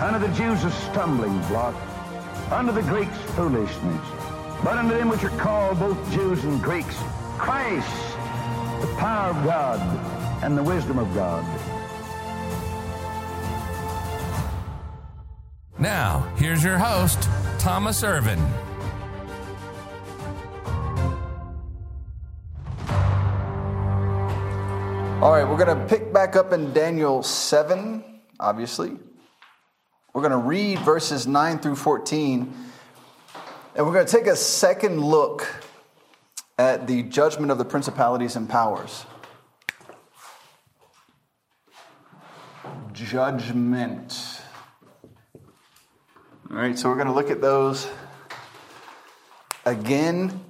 Unto the Jews a stumbling block, unto the Greeks foolishness. But unto them which are called both Jews and Greeks, Christ, the power of God and the wisdom of God. Now, here's your host, Thomas Irvin. All right, we're going to pick back up in Daniel 7, obviously. We're going to read verses 9 through 14, and we're going to take a second look at the judgment of the principalities and powers. Judgment. All right, so we're going to look at those again.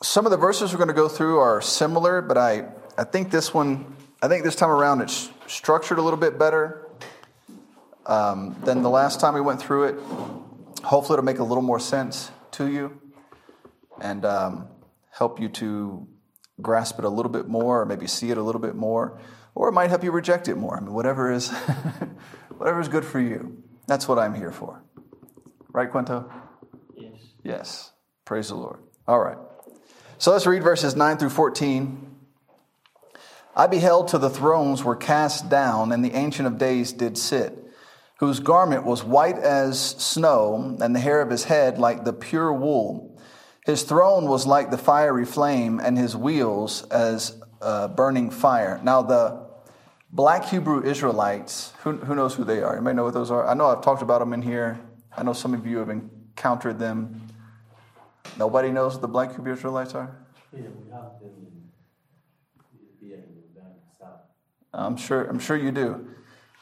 Some of the verses we're going to go through are similar, but I I think this one, I think this time around it's structured a little bit better um, than the last time we went through it. Hopefully, it'll make a little more sense to you and um, help you to grasp it a little bit more, or maybe see it a little bit more, or it might help you reject it more. I mean, whatever is, whatever is good for you. That's what I'm here for. Right, Quinto? Yes. Yes. Praise the Lord. All right. So let's read verses 9 through 14. I beheld till the thrones were cast down, and the Ancient of Days did sit, whose garment was white as snow, and the hair of his head like the pure wool. His throne was like the fiery flame, and his wheels as uh, burning fire. Now, the black Hebrew Israelites, who, who knows who they are? You may know what those are. I know I've talked about them in here. I know some of you have encountered them. Nobody knows what the black Hebrew Israelites are? I'm sure, I'm sure you do.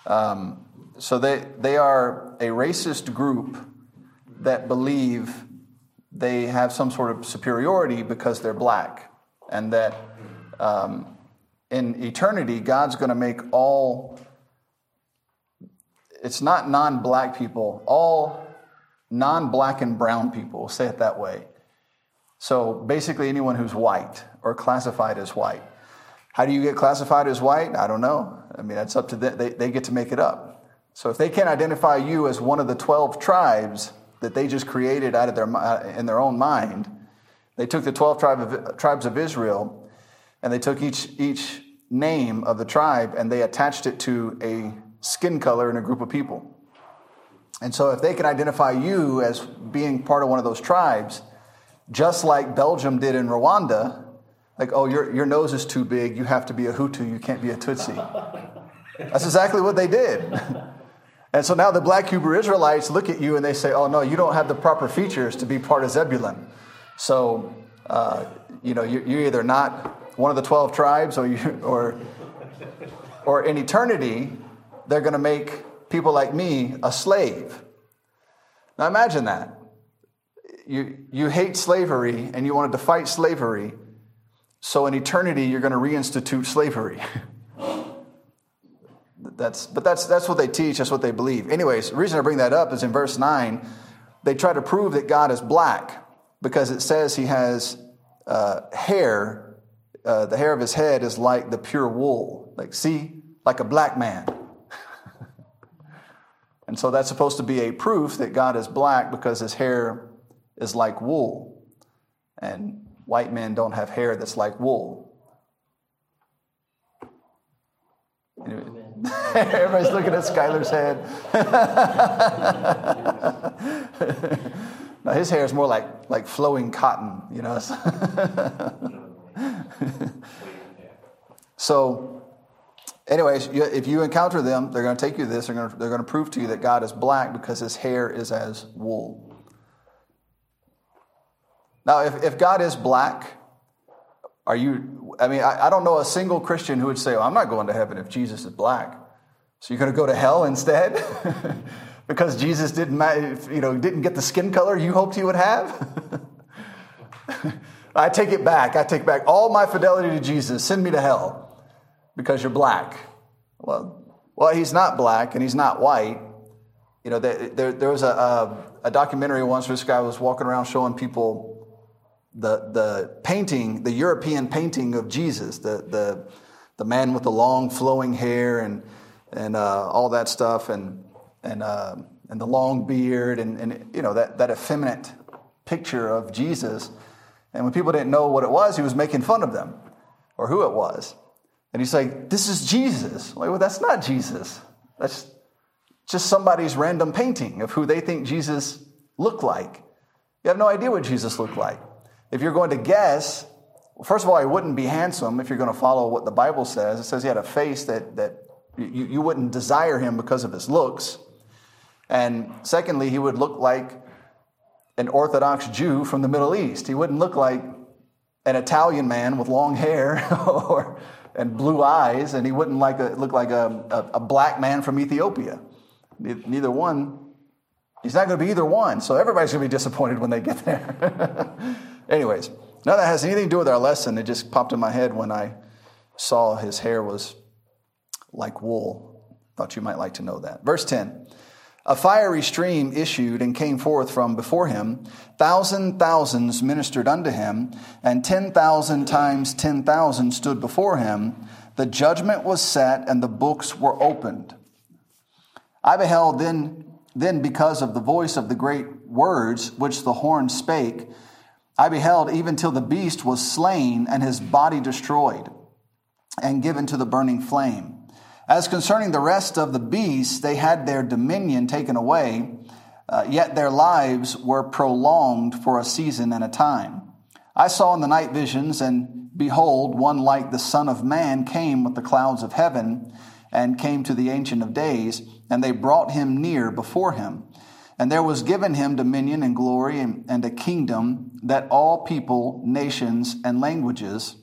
Um, so they, they are a racist group that believe they have some sort of superiority because they're black, and that um, in eternity, God's going to make all, it's not non black people, all non black and brown people, we'll say it that way. So basically, anyone who's white or classified as white. How do you get classified as white? I don't know. I mean, that's up to them. They, they get to make it up. So if they can't identify you as one of the 12 tribes that they just created out of their, in their own mind, they took the 12 tribe of, tribes of Israel and they took each, each name of the tribe and they attached it to a skin color in a group of people. And so if they can identify you as being part of one of those tribes, just like Belgium did in Rwanda, like, oh, your, your nose is too big, you have to be a Hutu, you can't be a Tutsi. That's exactly what they did. And so now the black Hebrew Israelites look at you and they say, oh, no, you don't have the proper features to be part of Zebulun. So, uh, you know, you're, you're either not one of the 12 tribes or, you, or, or in eternity, they're going to make people like me a slave. Now imagine that. You, you hate slavery and you wanted to fight slavery, so in eternity you're going to reinstitute slavery. that's, but that's, that's what they teach, that's what they believe. Anyways, the reason I bring that up is in verse 9, they try to prove that God is black because it says he has uh, hair, uh, the hair of his head is like the pure wool. Like, see, like a black man. and so that's supposed to be a proof that God is black because his hair is like wool. And white men don't have hair that's like wool. Everybody's looking at Skylar's head. now his hair is more like, like flowing cotton, you know. so, anyways, you, if you encounter them, they're going to take you to this. They're going to, they're going to prove to you that God is black because his hair is as wool. Now, if, if God is black, are you, I mean, I, I don't know a single Christian who would say, oh, I'm not going to heaven if Jesus is black. So you're going to go to hell instead? because Jesus didn't, you know, didn't get the skin color you hoped he would have? I take it back. I take back all my fidelity to Jesus. Send me to hell because you're black. Well, well, he's not black and he's not white. You know, there, there, there was a, a, a documentary once where this guy was walking around showing people the, the painting, the European painting of Jesus, the, the, the man with the long flowing hair and, and uh, all that stuff, and, and, uh, and the long beard, and, and you know, that, that effeminate picture of Jesus. And when people didn't know what it was, he was making fun of them or who it was. And he's like, This is Jesus. Like, well, that's not Jesus. That's just somebody's random painting of who they think Jesus looked like. You have no idea what Jesus looked like. If you're going to guess, first of all, he wouldn't be handsome if you're going to follow what the Bible says. It says he had a face that, that you, you wouldn't desire him because of his looks. And secondly, he would look like an Orthodox Jew from the Middle East. He wouldn't look like an Italian man with long hair or, and blue eyes, and he wouldn't like a, look like a, a, a black man from Ethiopia. Neither one. He's not going to be either one, so everybody's going to be disappointed when they get there. Anyways, none that has anything to do with our lesson. It just popped in my head when I saw his hair was like wool. Thought you might like to know that. Verse 10 A fiery stream issued and came forth from before him. Thousand thousands ministered unto him, and 10,000 times 10,000 stood before him. The judgment was set, and the books were opened. I beheld then, then because of the voice of the great words which the horn spake, I beheld even till the beast was slain and his body destroyed and given to the burning flame. As concerning the rest of the beasts, they had their dominion taken away, uh, yet their lives were prolonged for a season and a time. I saw in the night visions, and behold, one like the Son of Man came with the clouds of heaven and came to the Ancient of Days, and they brought him near before him. And there was given him dominion and glory and, a kingdom that all people, nations, and languages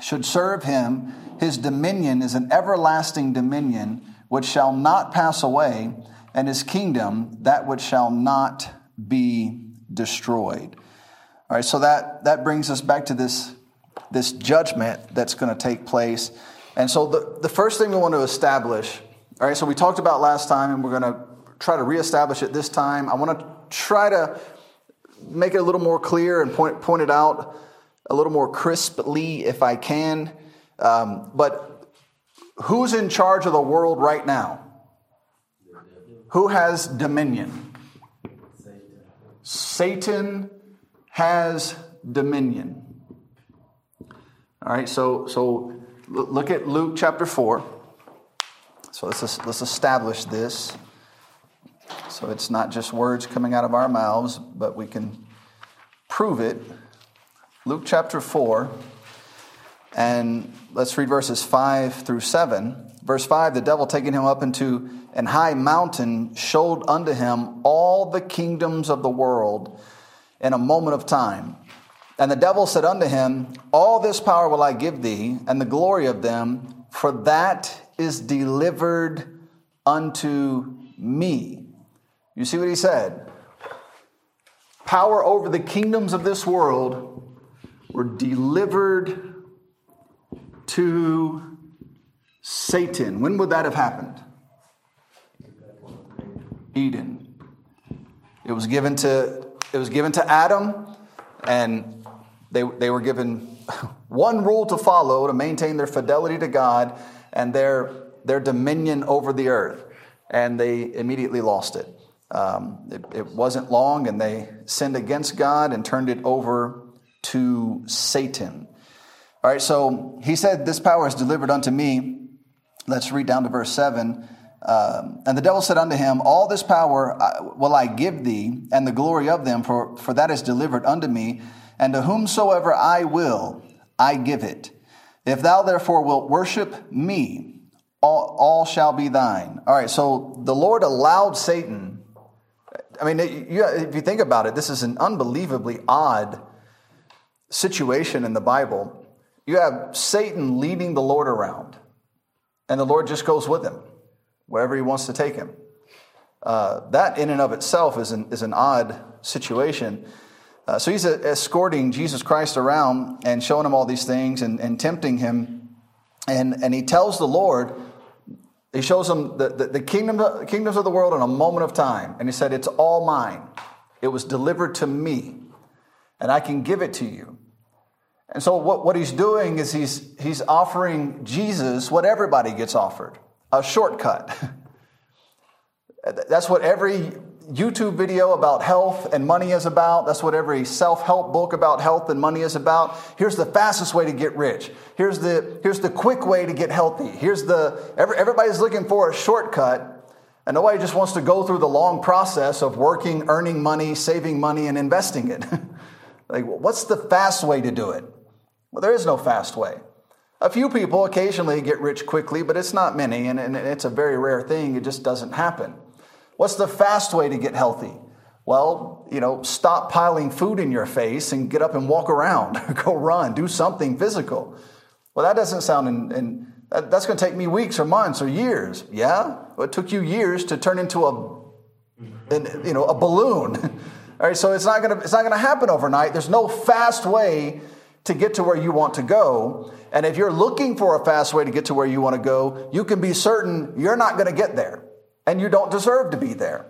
should serve him. His dominion is an everlasting dominion which shall not pass away, and his kingdom that which shall not be destroyed. All right, so that, that brings us back to this, this judgment that's going to take place. And so the, the first thing we want to establish, all right, so we talked about last time, and we're going to try to reestablish it this time. I want to try to make it a little more clear and point, point it out a little more crisply if I can. Um, but who's in charge of the world right now? Who has dominion? Satan has dominion. All right, so so look at Luke chapter 4. So let's, let's establish this. So it's not just words coming out of our mouths, but we can prove it. Luke chapter 4, and let's read verses 5 through 7. Verse 5 The devil taking him up into an high mountain showed unto him all the kingdoms of the world in a moment of time. And the devil said unto him, All this power will I give thee, and the glory of them, for that is delivered unto me. You see what he said? Power over the kingdoms of this world were delivered to Satan. When would that have happened? Eden. It was given to it was given to Adam, and they, they were given one rule to follow to maintain their fidelity to God and their, their dominion over the earth. And they immediately lost it. Um, it, it wasn't long, and they sinned against God and turned it over to Satan. All right, so he said, This power is delivered unto me, Let's read down to verse 7. Um, and the devil said unto him, All this power will I give thee, and the glory of them, for, for that is delivered unto me, and to whomsoever I will, I give it. If thou therefore wilt worship me, all, all shall be thine. All right, so the Lord allowed Satan. I mean, you, if you think about it, this is an unbelievably odd situation in the Bible. You have Satan leading the Lord around, and the Lord just goes with him wherever he wants to take him. Uh, that, in and of itself, is an, is an odd situation. Uh, so he's escorting Jesus Christ around and showing him all these things and, and tempting him. And, and he tells the Lord, he shows him the, the, the kingdom, kingdoms of the world in a moment of time. And he said, It's all mine. It was delivered to me, and I can give it to you. And so, what, what he's doing is he's, he's offering Jesus what everybody gets offered a shortcut. That's what every YouTube video about health and money is about. That's what every self help book about health and money is about. Here's the fastest way to get rich. Here's the, here's the quick way to get healthy. Here's the, every, everybody's looking for a shortcut. And nobody just wants to go through the long process of working, earning money, saving money, and investing it. like, what's the fast way to do it? Well, there is no fast way. A few people occasionally get rich quickly, but it's not many, and, and it's a very rare thing. It just doesn't happen. What's the fast way to get healthy? Well, you know, stop piling food in your face and get up and walk around, go run, do something physical. Well, that doesn't sound, in that, that's going to take me weeks or months or years. Yeah, well, it took you years to turn into a, an, you know, a balloon. All right, so it's not going to it's not going to happen overnight. There's no fast way to get to where you want to go. And if you're looking for a fast way to get to where you want to go, you can be certain you're not going to get there and you don't deserve to be there.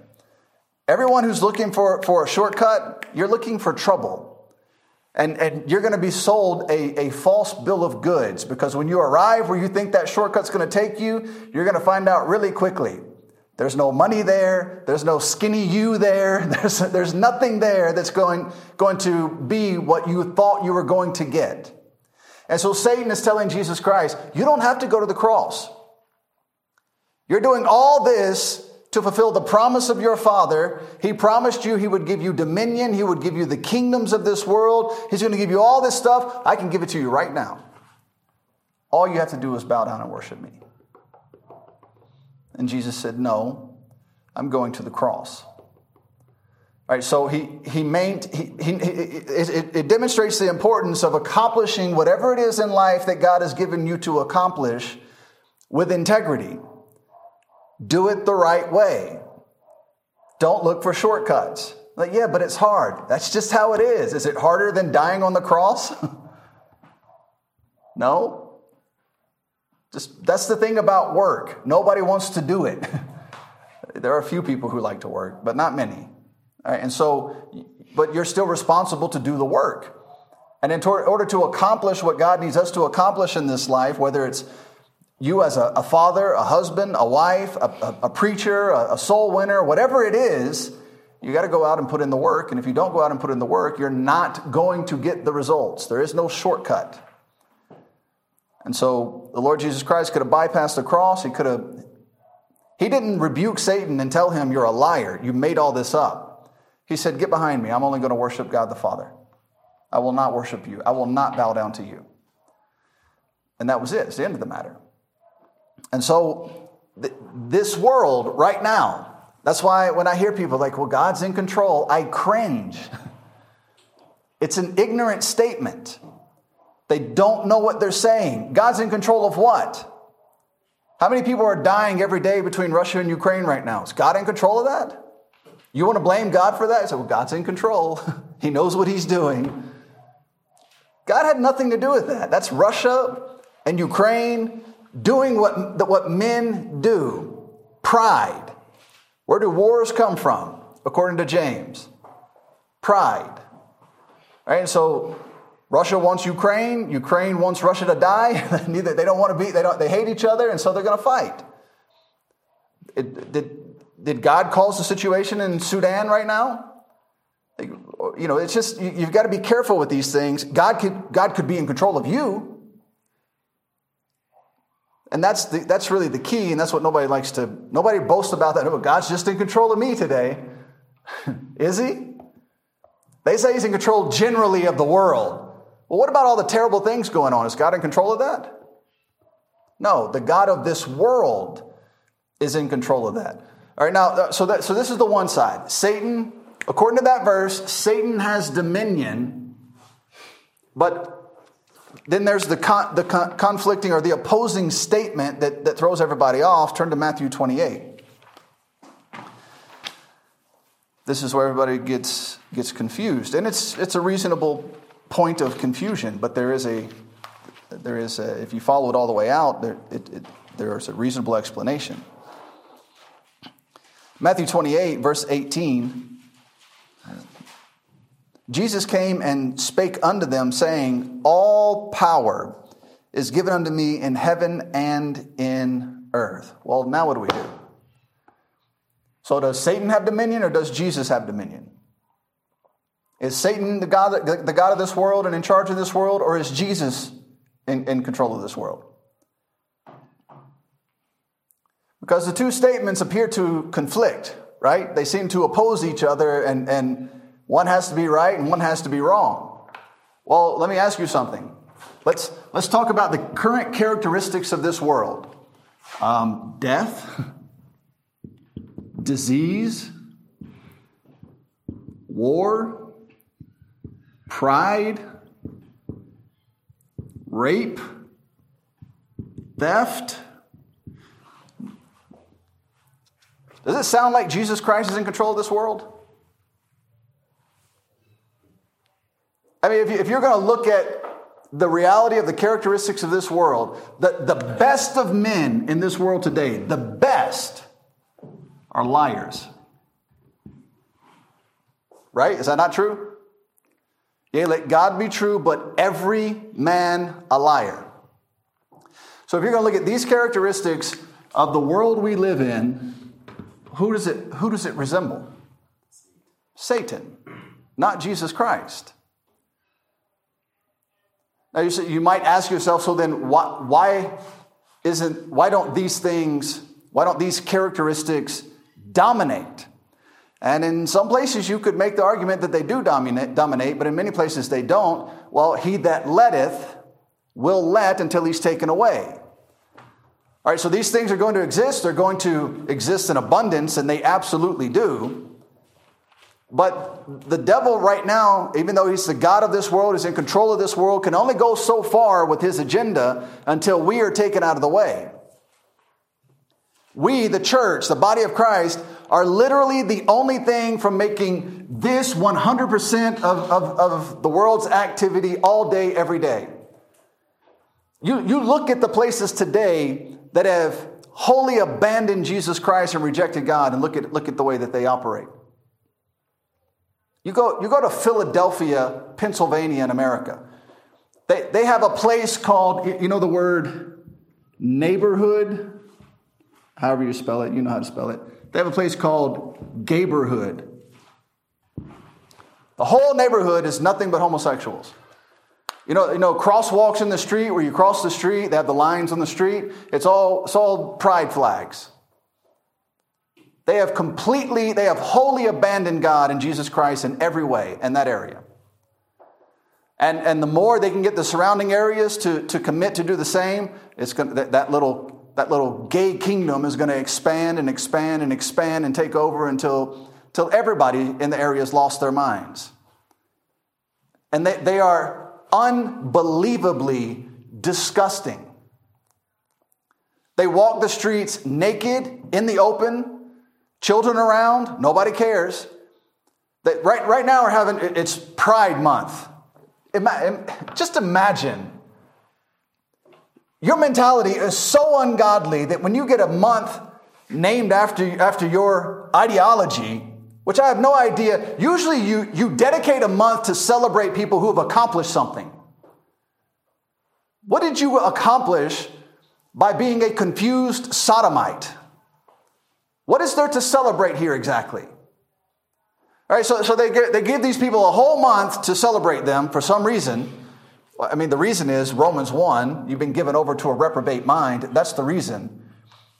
Everyone who's looking for, for a shortcut, you're looking for trouble. And, and you're going to be sold a, a false bill of goods because when you arrive where you think that shortcut's going to take you, you're going to find out really quickly. There's no money there. There's no skinny you there. There's, there's nothing there that's going, going to be what you thought you were going to get. And so Satan is telling Jesus Christ, you don't have to go to the cross. You're doing all this to fulfill the promise of your Father. He promised you He would give you dominion, He would give you the kingdoms of this world. He's going to give you all this stuff. I can give it to you right now. All you have to do is bow down and worship me. And Jesus said, No, I'm going to the cross. All right, so he, he, main, he, he, it, it demonstrates the importance of accomplishing whatever it is in life that God has given you to accomplish with integrity. Do it the right way. Don't look for shortcuts. Like, yeah, but it's hard. That's just how it is. Is it harder than dying on the cross? no. Just that's the thing about work. Nobody wants to do it. there are a few people who like to work, but not many. And so, but you're still responsible to do the work. And in order to accomplish what God needs us to accomplish in this life, whether it's you as a, a father, a husband, a wife, a, a, a preacher, a, soul winner, whatever it is, you got to go out and put in the work. And if you don't go out and put in the work, you're not going to get the results. There is no shortcut. And so the Lord Jesus Christ could have bypassed the cross. He could have, he didn't rebuke Satan and tell him, You're a liar. You made all this up. He said, Get behind me. I'm only going to worship God the Father. I will not worship you. I will not bow down to you. And that was it. It's the end of the matter. And so, th- this world right now, that's why when I hear people like, well, God's in control, I cringe. it's an ignorant statement. They don't know what they're saying. God's in control of what? How many people are dying every day between Russia and Ukraine right now? Is God in control of that? You want to blame God for that? I said, well, God's in control. he knows what he's doing. God had nothing to do with that. That's Russia and Ukraine doing what, what men do pride. Where do wars come from, according to James? Pride. All right, so Russia wants Ukraine, Ukraine wants Russia to die. Neither they don't want to be, they don't they hate each other, and so they're gonna fight. It, did, did God cause the situation in Sudan right now? You know, it's just you've got to be careful with these things. God could God could be in control of you, And that's, the, that's really the key, and that's what nobody likes to, nobody boasts about that. Oh, God's just in control of me today. Is he? They say he's in control generally of the world. Well, what about all the terrible things going on? Is God in control of that? No, the God of this world is in control of that. All right, now, uh, so, that, so this is the one side. Satan, according to that verse, Satan has dominion, but then there's the, con, the con, conflicting or the opposing statement that, that throws everybody off. Turn to Matthew 28. This is where everybody gets, gets confused. And it's, it's a reasonable point of confusion, but there is a, there is a, if you follow it all the way out, there, it, it, there is a reasonable explanation. Matthew 28, verse 18. Jesus came and spake unto them, saying, All power is given unto me in heaven and in earth. Well, now what do we do? So, does Satan have dominion or does Jesus have dominion? Is Satan the God, the God of this world and in charge of this world, or is Jesus in, in control of this world? Because the two statements appear to conflict, right? They seem to oppose each other, and, and one has to be right and one has to be wrong. Well, let me ask you something. Let's, let's talk about the current characteristics of this world um, death, disease, war, pride, rape, theft. Does it sound like Jesus Christ is in control of this world? I mean, if, you, are going to look at the reality of the characteristics of this world, the, the best of men in this world today, the best are liars. Right? Is that not true? Yea, let God be true, but every man a liar. So if you're going to look at these characteristics of the world we live in, who does it, who does it resemble? Satan, not Jesus Christ. Now you, you might ask yourself, so then why, why isn't why don't these things, why don't these characteristics dominate? And in some places you could make the argument that they do dominate, dominate, but in many places they don't. Well, he that letteth will let until he's taken away. All right, so these things are going to exist. They're going to exist in abundance, and they absolutely do. But the devil, right now, even though he's the God of this world, is in control of this world, can only go so far with his agenda until we are taken out of the way. We, the church, the body of Christ, are literally the only thing from making this 100% of, of, of the world's activity all day, every day. You, you look at the places today that have wholly abandoned Jesus Christ and rejected God, and look at, look at the way that they operate. You go, you go to Philadelphia, Pennsylvania, in America. They, they have a place called, you know the word neighborhood? However you spell it, you know how to spell it. They have a place called Gayborhood. The whole neighborhood is nothing but homosexuals. You know, you know, crosswalks in the street where you cross the street, they have the lines on the street. It's all, it's all pride flags. They have completely, they have wholly abandoned God and Jesus Christ in every way in that area. And, and the more they can get the surrounding areas to, to commit to do the same, it's going that, that little that little gay kingdom is going to expand and expand and expand and take over until, until everybody in the area has lost their minds. And they, they are unbelievably disgusting. They walk the streets naked in the open Children around, nobody cares. Right, right now we're having it's Pride Month. Just imagine. Your mentality is so ungodly that when you get a month named after, after your ideology, which I have no idea, usually you, you dedicate a month to celebrate people who have accomplished something. What did you accomplish by being a confused sodomite? What is there to celebrate here exactly? All right, so, so they, get, they give these people a whole month to celebrate them for some reason. I mean, the reason is Romans 1, you've been given over to a reprobate mind. That's the reason.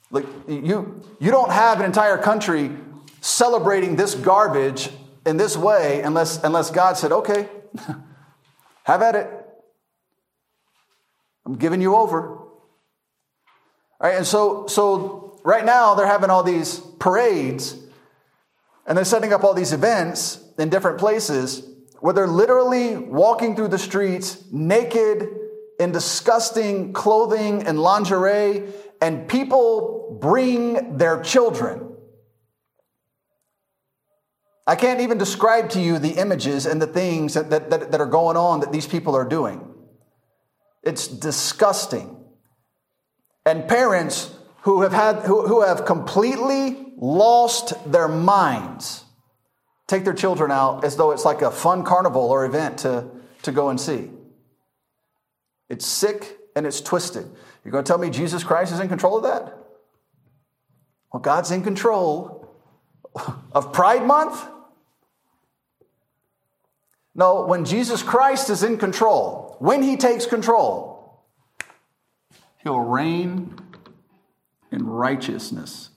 Like, you, you don't have an entire country celebrating this garbage in this way unless, unless God said, okay, have at it. I'm giving you over. All right, and so, so right now they're having all these parades and they're setting up all these events in different places where they're literally walking through the streets naked in disgusting clothing and lingerie, and people bring their children. I can't even describe to you the images and the things that, that, that, are going on that these people are doing. It's disgusting. And parents who have had who, who have completely lost their minds take their children out as though it's like a fun carnival or event to, to go and see. It's sick and it's twisted. You're going to tell me Jesus Christ is in control of that? Well, God's in control of Pride Month? No, when Jesus Christ is in control, when he takes control, he'll reign in righteousness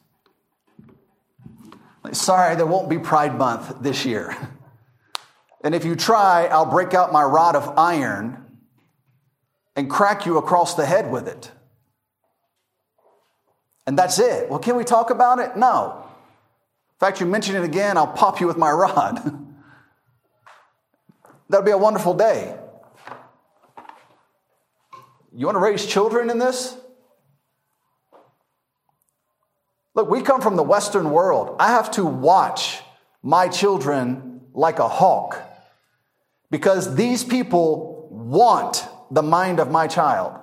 Sorry, there won't be Pride Month this year. And if you try, I'll break out my rod of iron and crack you across the head with it. And that's it. Well, can we talk about it? No. In fact, you mention it again, I'll pop you with my rod. That'll be a wonderful day. You want to raise children in this? Look, we come from the Western world. I have to watch my children like a hawk because these people want the mind of my child.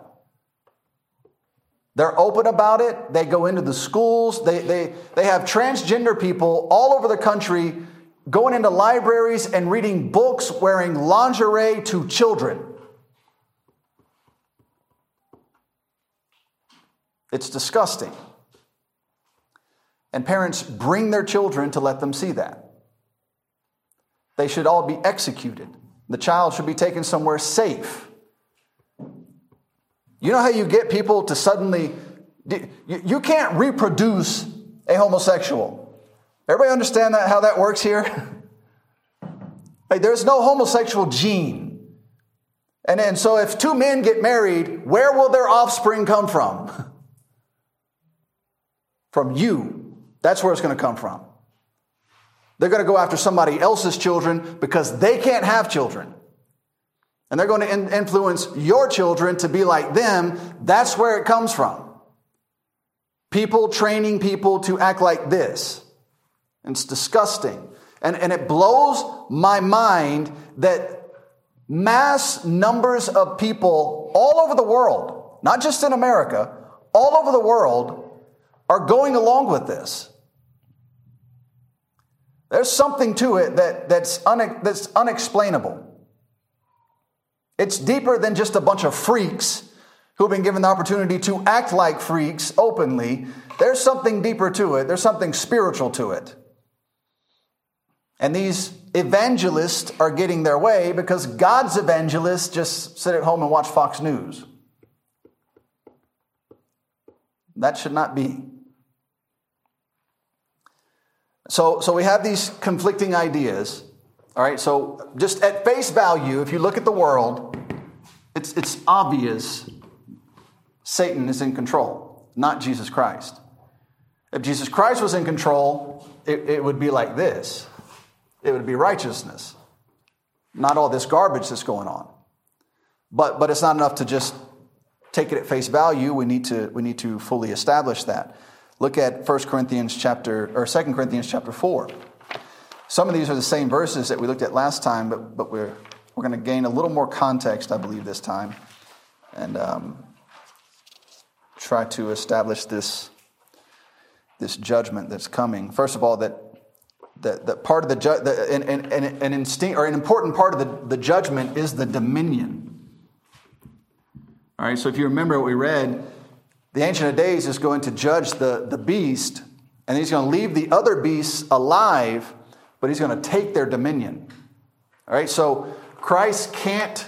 They're open about it. They go into the schools. They, they, they have transgender people all over the country going into libraries and reading books wearing lingerie to children. It's disgusting. And parents bring their children to let them see that. They should all be executed. The child should be taken somewhere safe. You know how you get people to suddenly, you can't reproduce a homosexual. Everybody understand that, how that works here? like, there's no homosexual gene. And, and so if two men get married, where will their offspring come from? from you. That's where it's going to come from. They're going to go after somebody else's children because they can't have children. And they're going to in- influence your children to be like them. That's where it comes from. People training people to act like this. It's disgusting. And, and it blows my mind that mass numbers of people all over the world, not just in America, all over the world, are going along with this. There's something to it that, that's, that's unexplainable. It's deeper than just a bunch of freaks who've been given the opportunity to act like freaks openly. There's something deeper to it, there's something spiritual to it. And these evangelists are getting their way because God's evangelists just sit at home and watch Fox News. That should not be. So, so we have these conflicting ideas. All right, so just at face value, if you look at the world, it's, it's obvious Satan is in control, not Jesus Christ. If Jesus Christ was in control, it, it would be like this it would be righteousness, not all this garbage that's going on. But, but it's not enough to just take it at face value. We need to, we need to fully establish that. Look at 1 Corinthians chapter or 2 Corinthians chapter 4. Some of these are the same verses that we looked at last time, but, but we're, we're going to gain a little more context, I believe, this time, and um, try to establish this, this judgment that's coming. First of all, that, that, that part of the, ju- the an, an, an, instinct, or an important part of the, the judgment is the dominion. All right, so if you remember what we read, the Ancient of Days is going to judge the, the beast, and he's going to leave the other beasts alive, but he's going to take their dominion. All right, so Christ can't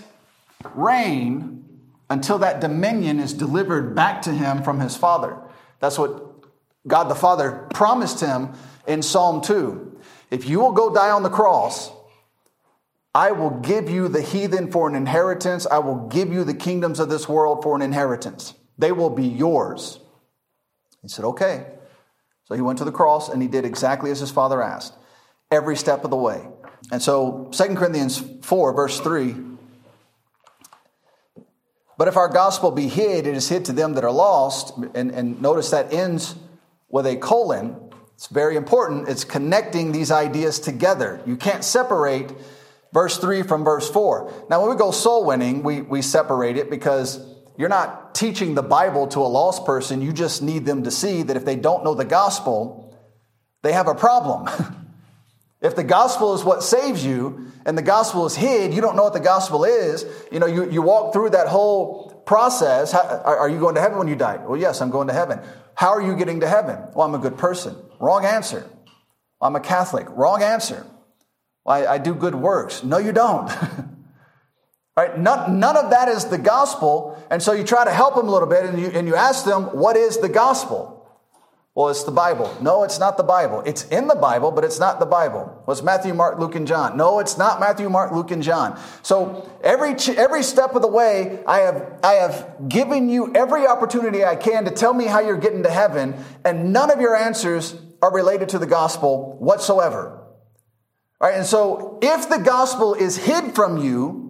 reign until that dominion is delivered back to him from his father. That's what God the Father promised him in Psalm 2. If you will go die on the cross, I will give you the heathen for an inheritance. I will give you the kingdoms of this world for an inheritance. They will be yours. He said, Okay. So he went to the cross and he did exactly as his father asked, every step of the way. And so 2 Corinthians 4, verse 3 But if our gospel be hid, it is hid to them that are lost. And, and notice that ends with a colon. It's very important. It's connecting these ideas together. You can't separate verse 3 from verse 4. Now, when we go soul winning, we, we separate it because you're not teaching the Bible to a lost person. You just need them to see that if they don't know the gospel, they have a problem. if the gospel is what saves you and the gospel is hid, you don't know what the gospel is. You know, you, you walk through that whole process. How, are, you going to heaven when you die? Well, yes, I'm going to heaven. How are you getting to heaven? Well, I'm a good person. Wrong answer. I'm a Catholic. Wrong answer. I, I do good works. No, you don't. Right? None, none of that is the gospel. And so you try to help them a little bit and you, and you ask them, what is the gospel? Well, it's the Bible. No, it's not the Bible. It's in the Bible, but it's not the Bible. Well, Matthew, Mark, Luke, and John. No, it's not Matthew, Mark, Luke, and John. So every, every step of the way, I have, I have given you every opportunity I can to tell me how you're getting to heaven, and none of your answers are related to the gospel whatsoever. All right, and so if the gospel is hid from you,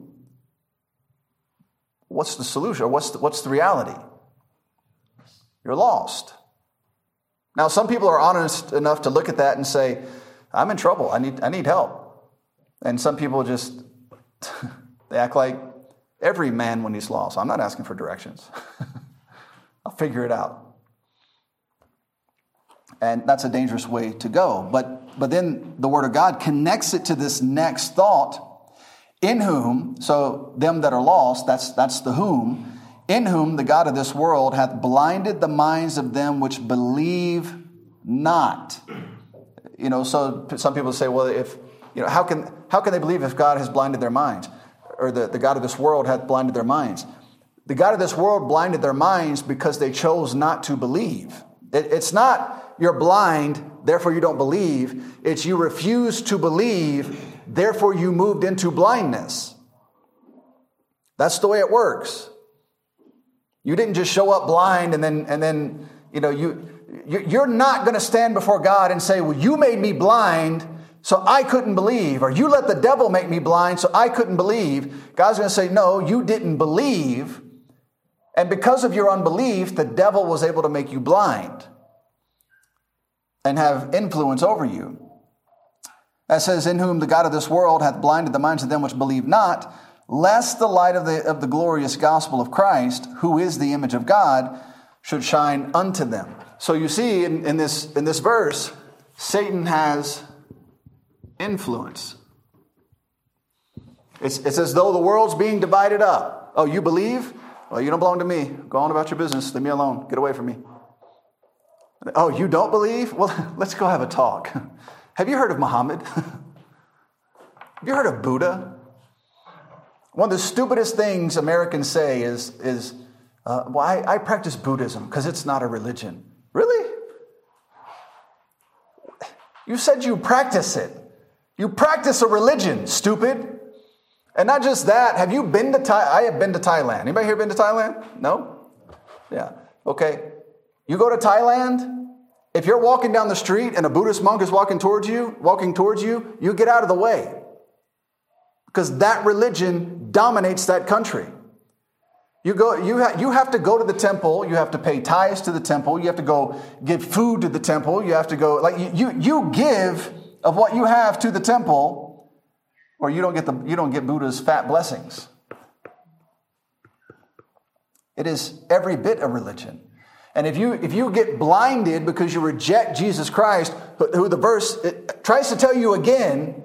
what's the solution? Or what's the, what's the reality? You're lost. Now, some people are honest enough to look at that and say, I'm in trouble. I need, I need help. And some people just, they act like every man when he's lost. I'm not asking for directions. I'll figure it out. And that's a dangerous way to go. But, but then the Word of God connects it to this next thought in whom, so them that are lost, that's, that's the whom, in whom the God of this world hath blinded the minds of them which believe not. You know, so some people say, well, if, you know, how can, how can they believe if God has blinded their minds? Or the, the God of this world hath blinded their minds? The God of this world blinded their minds because they chose not to believe. It, it's not you're blind, therefore you don't believe. It's you refuse to believe, therefore you moved into blindness. That's the way it works. You didn't just show up blind and then, and then you know, you, you're not going to stand before God and say, well, you made me blind, so I couldn't believe, or you let the devil make me blind, so I couldn't believe. God's going to say, no, you didn't believe. And because of your unbelief, the devil was able to make you blind and have influence over you. That says, In whom the God of this world hath blinded the minds of them which believe not, lest the light of the, of the glorious gospel of Christ, who is the image of God, should shine unto them. So you see in, in this, in this verse, Satan has influence. It's, it's as though the world's being divided up. Oh, you believe? Well, you don't belong to me. Go on about your business. Leave me alone. Get away from me. Oh, you don't believe? Well, let's go have a talk. Have you heard of Muhammad? have you heard of Buddha? One of the stupidest things Americans say is, is uh, well, I, I practice Buddhism because it's not a religion. Really? You said you practice it. You practice a religion, stupid. And not just that, have you been to Thailand? I have been to Thailand. Anybody here been to Thailand? No? Yeah. Okay. You go to Thailand, if you're walking down the street and a Buddhist monk is walking towards you, walking towards you, you get out of the way. Because that religion dominates that country. You, go, you, ha- you have to go to the temple, you have to pay tithes to the temple, you have to go give food to the temple, you have to go, like, you, you give of what you have to the temple, or you don't get, the, you don't get Buddha's fat blessings. It is every bit a religion. And if you, if you get blinded because you reject Jesus Christ, who the verse tries to tell you again,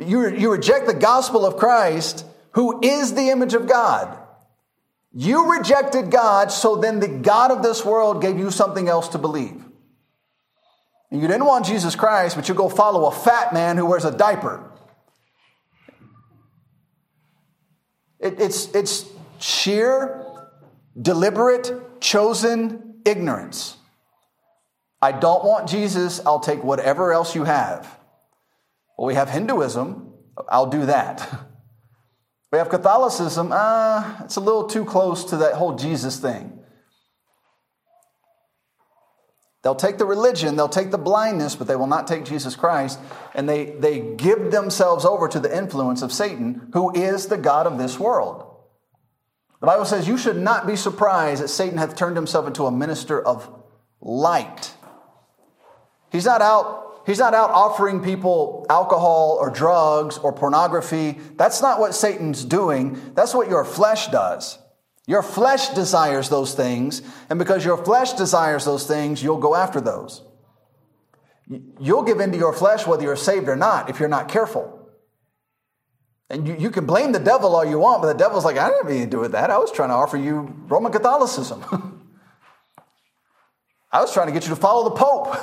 you, you reject the gospel of Christ, who is the image of God. You rejected God, so then the God of this world gave you something else to believe. And you didn't want Jesus Christ, but you go follow a fat man who wears a diaper. It, it's, it's sheer, deliberate, chosen ignorance. I don't want Jesus, I'll take whatever else you have. Well, we have Hinduism, I'll do that. We have Catholicism, uh, it's a little too close to that whole Jesus thing. They'll take the religion, they'll take the blindness, but they will not take Jesus Christ. And they, they give themselves over to the influence of Satan, who is the God of this world. The Bible says, You should not be surprised that Satan hath turned himself into a minister of light. He's not out He's not out offering people alcohol or drugs or pornography. That's not what Satan's doing. That's what your flesh does. Your flesh desires those things, and because your flesh desires those things, you'll go after those. You'll give into your flesh whether you're saved or not if you're not careful. And you, you can blame the devil all you want, but the devil's like, I didn't have anything to do with that. I was trying to offer you Roman Catholicism. I was trying to get you to follow the Pope.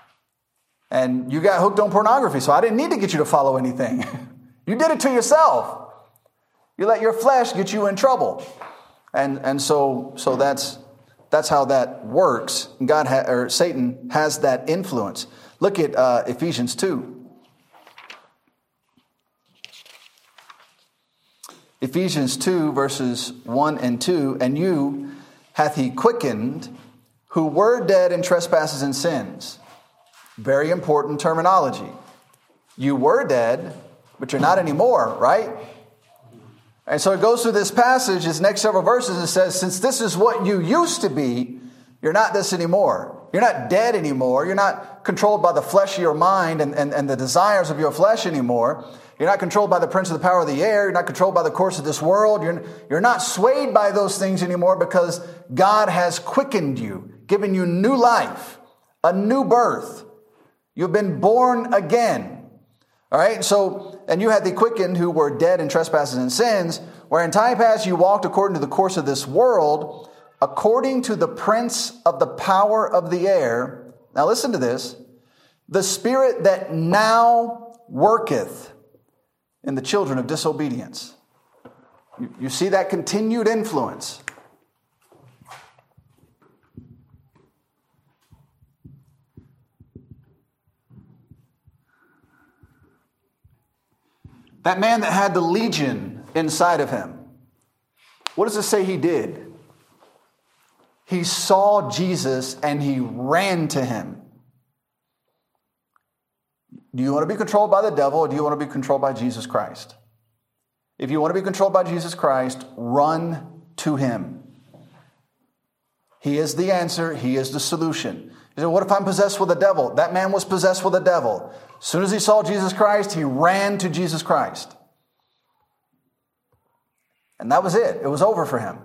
and you got hooked on pornography, so I didn't need to get you to follow anything. you did it to yourself. You let your flesh get you in trouble. And, and so, so that's, that's how that works. God ha- or Satan has that influence. Look at uh, Ephesians 2. Ephesians 2, verses 1 and 2. And you hath he quickened who were dead in trespasses and sins very important terminology. You were dead, but you're not anymore, right? And so it goes through this passage, his next several verses, and says, Since this is what you used to be, you're not this anymore. You're not dead anymore. You're not controlled by the flesh of your mind and, and, and the desires of your flesh anymore. You're not controlled by the prince of the power of the air. You're not controlled by the course of this world. You're, you're not swayed by those things anymore because God has quickened you, given you new life, a new birth. You've been born again. All right, so, and you had the quickened who were dead in trespasses and sins, where in time past you walked according to the course of this world, according to the prince of the power of the air. Now listen to this the spirit that now worketh in the children of disobedience. You, you see that continued influence. That man that had the legion inside of him, what does it say he did? He saw Jesus and he ran to him. Do you want to be controlled by the devil or do you want to be controlled by Jesus Christ? If you want to be controlled by Jesus Christ, run to him. He is the answer, he is the solution. You say, What if I'm possessed with the devil? That man was possessed with the devil. As soon as he saw Jesus Christ, he ran to Jesus Christ. And that was it. It was over for him.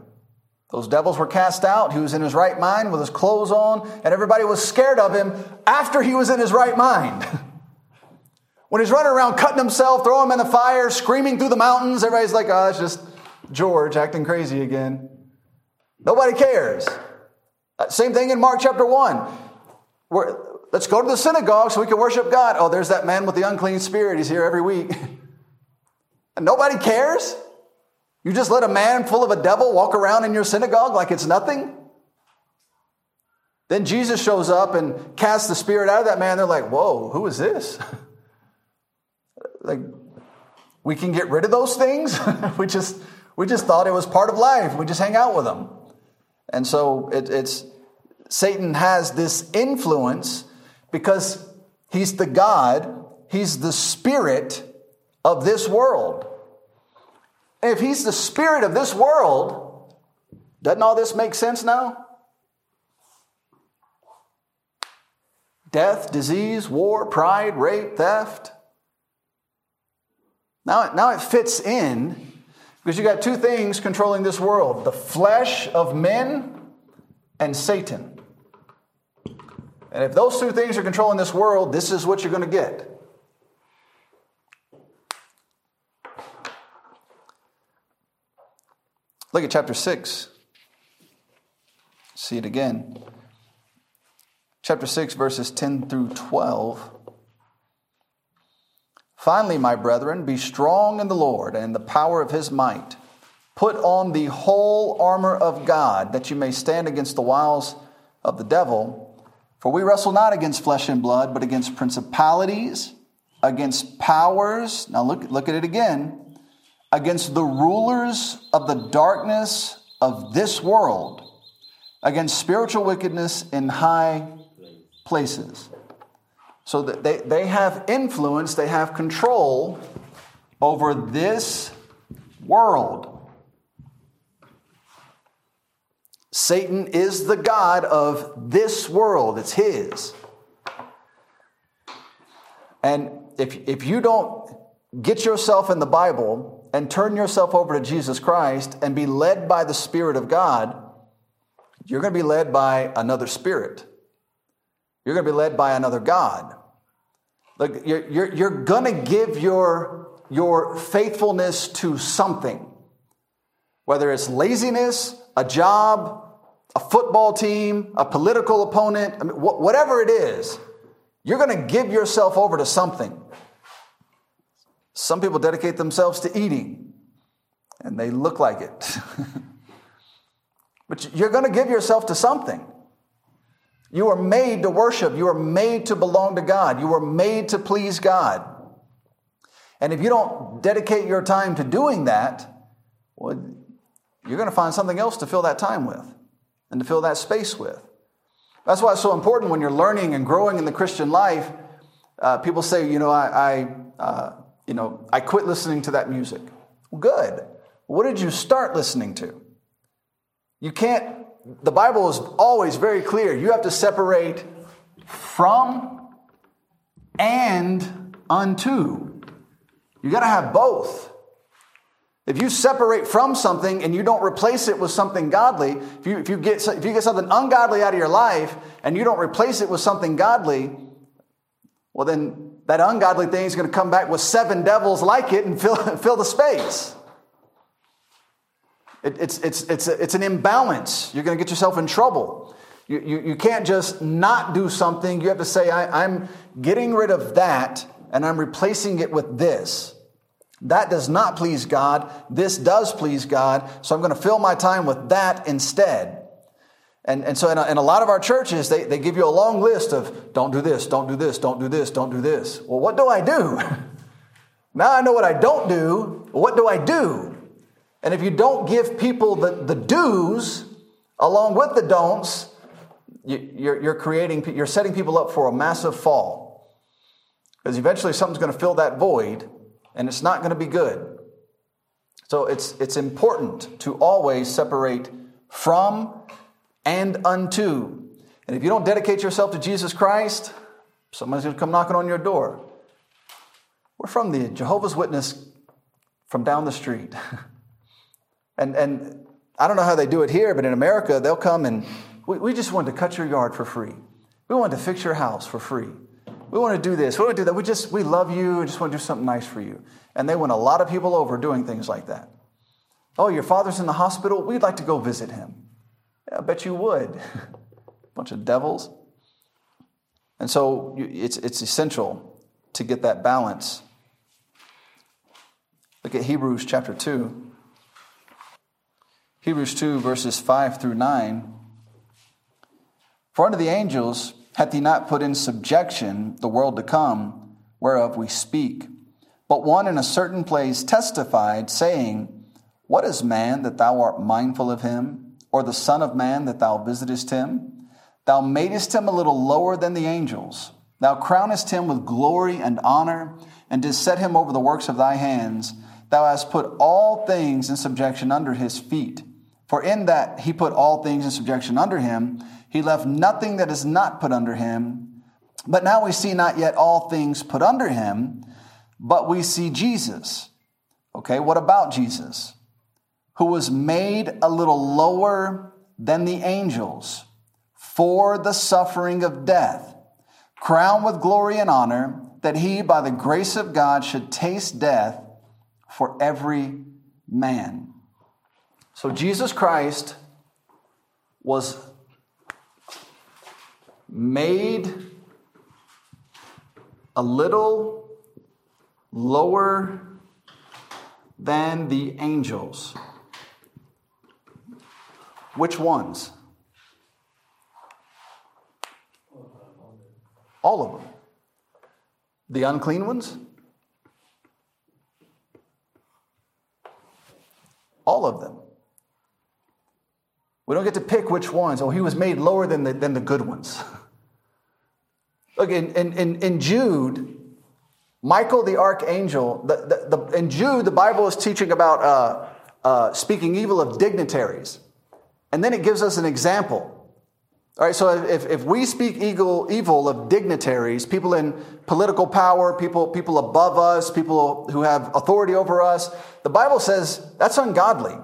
Those devils were cast out. He was in his right mind with his clothes on, and everybody was scared of him after he was in his right mind. when he's running around cutting himself, throwing him in the fire, screaming through the mountains, everybody's like, oh, it's just George acting crazy again. Nobody cares. Uh, same thing in Mark chapter 1. We're, let's go to the synagogue so we can worship God. Oh, there's that man with the unclean spirit. He's here every week. and nobody cares? You just let a man full of a devil walk around in your synagogue like it's nothing? Then Jesus shows up and casts the spirit out of that man. They're like, whoa, who is this? like, we can get rid of those things? we, just, we just thought it was part of life. We just hang out with them. And so it, it's Satan has this influence because he's the God, he's the spirit of this world. If he's the spirit of this world, doesn't all this make sense now? Death, disease, war, pride, rape, theft. Now, now it fits in because you got two things controlling this world the flesh of men and Satan. And if those two things are controlling this world, this is what you're going to get. Look at chapter 6. See it again. Chapter 6, verses 10 through 12. Finally, my brethren, be strong in the Lord and the power of his might. Put on the whole armor of God, that you may stand against the wiles of the devil. For we wrestle not against flesh and blood, but against principalities, against powers. Now look, look at it again. Against the rulers of the darkness of this world, against spiritual wickedness in high places. So that they, they have influence, they have control over this world. Satan is the God of this world, it's his. And if, if you don't get yourself in the Bible and turn yourself over to Jesus Christ and be led by the Spirit of God, you're going to be led by another spirit. You're going to be led by another God. Like you're, you're, you're going to give your, your faithfulness to something, whether it's laziness, a job, a football team, a political opponent, I mean, wh- whatever it is, you're going to give yourself over to something. Some people dedicate themselves to eating, and they look like it. but you're going to give yourself to something. You are made to worship. You are made to belong to God. You are made to please God. And if you don't dedicate your time to doing that, well, you're going to find something else to fill that time with and to fill that space with. That's why it's so important when you're learning and growing in the Christian life. Uh, people say, you know, I, I uh, you know, I quit listening to that music. Well, good. What did you start listening to? You can't the Bible is always very clear. You have to separate from and unto. You got to have both. If you separate from something and you don't replace it with something godly, if you, if you, get, if you get something ungodly out of your life and you don't replace it with something godly, well, then that ungodly thing is going to come back with seven devils like it and fill, fill the space. It, it's, it's, it's, it's an imbalance. You're going to get yourself in trouble. You, you, you can't just not do something. You have to say, I, I'm getting rid of that and I'm replacing it with this. That does not please God. This does please God. So I'm going to fill my time with that instead. And, and so in a, in a, lot of our churches, they, they give you a long list of don't do this, don't do this, don't do this, don't do this. Well, what do I do? now I know what I don't do. What do I do? And if you don't give people the, the do's along with the don'ts, you, you're, you're creating, you're setting people up for a massive fall. Because eventually something's going to fill that void and it's not going to be good. So it's, it's important to always separate from and unto. And if you don't dedicate yourself to Jesus Christ, somebody's going to come knocking on your door. We're from the Jehovah's Witness from down the street. And, and I don't know how they do it here, but in America, they'll come and we, we just want to cut your yard for free. We want to fix your house for free. We want to do this. We want to do that. We just, we love you and just want to do something nice for you. And they win a lot of people over doing things like that. Oh, your father's in the hospital? We'd like to go visit him. Yeah, I bet you would. Bunch of devils. And so it's, it's essential to get that balance. Look at Hebrews chapter 2. Hebrews 2, verses 5 through 9. For unto the angels hath he not put in subjection the world to come, whereof we speak. But one in a certain place testified, saying, What is man that thou art mindful of him, or the Son of man that thou visitest him? Thou madest him a little lower than the angels. Thou crownest him with glory and honor, and didst set him over the works of thy hands. Thou hast put all things in subjection under his feet. For in that he put all things in subjection under him, he left nothing that is not put under him. But now we see not yet all things put under him, but we see Jesus. Okay, what about Jesus? Who was made a little lower than the angels for the suffering of death, crowned with glory and honor, that he, by the grace of God, should taste death for every man. So Jesus Christ was made a little lower than the angels. Which ones? All of them. The unclean ones? All of them. We don't get to pick which ones. Oh, he was made lower than the, than the good ones. Look, in, in, in, Jude, Michael the archangel, the, the, the, in Jude, the Bible is teaching about uh, uh, speaking evil of dignitaries. And then it gives us an example. All right, so if, if we speak evil, evil of dignitaries, people in political power, people, people above us, people who have authority over us, the Bible says that's ungodly.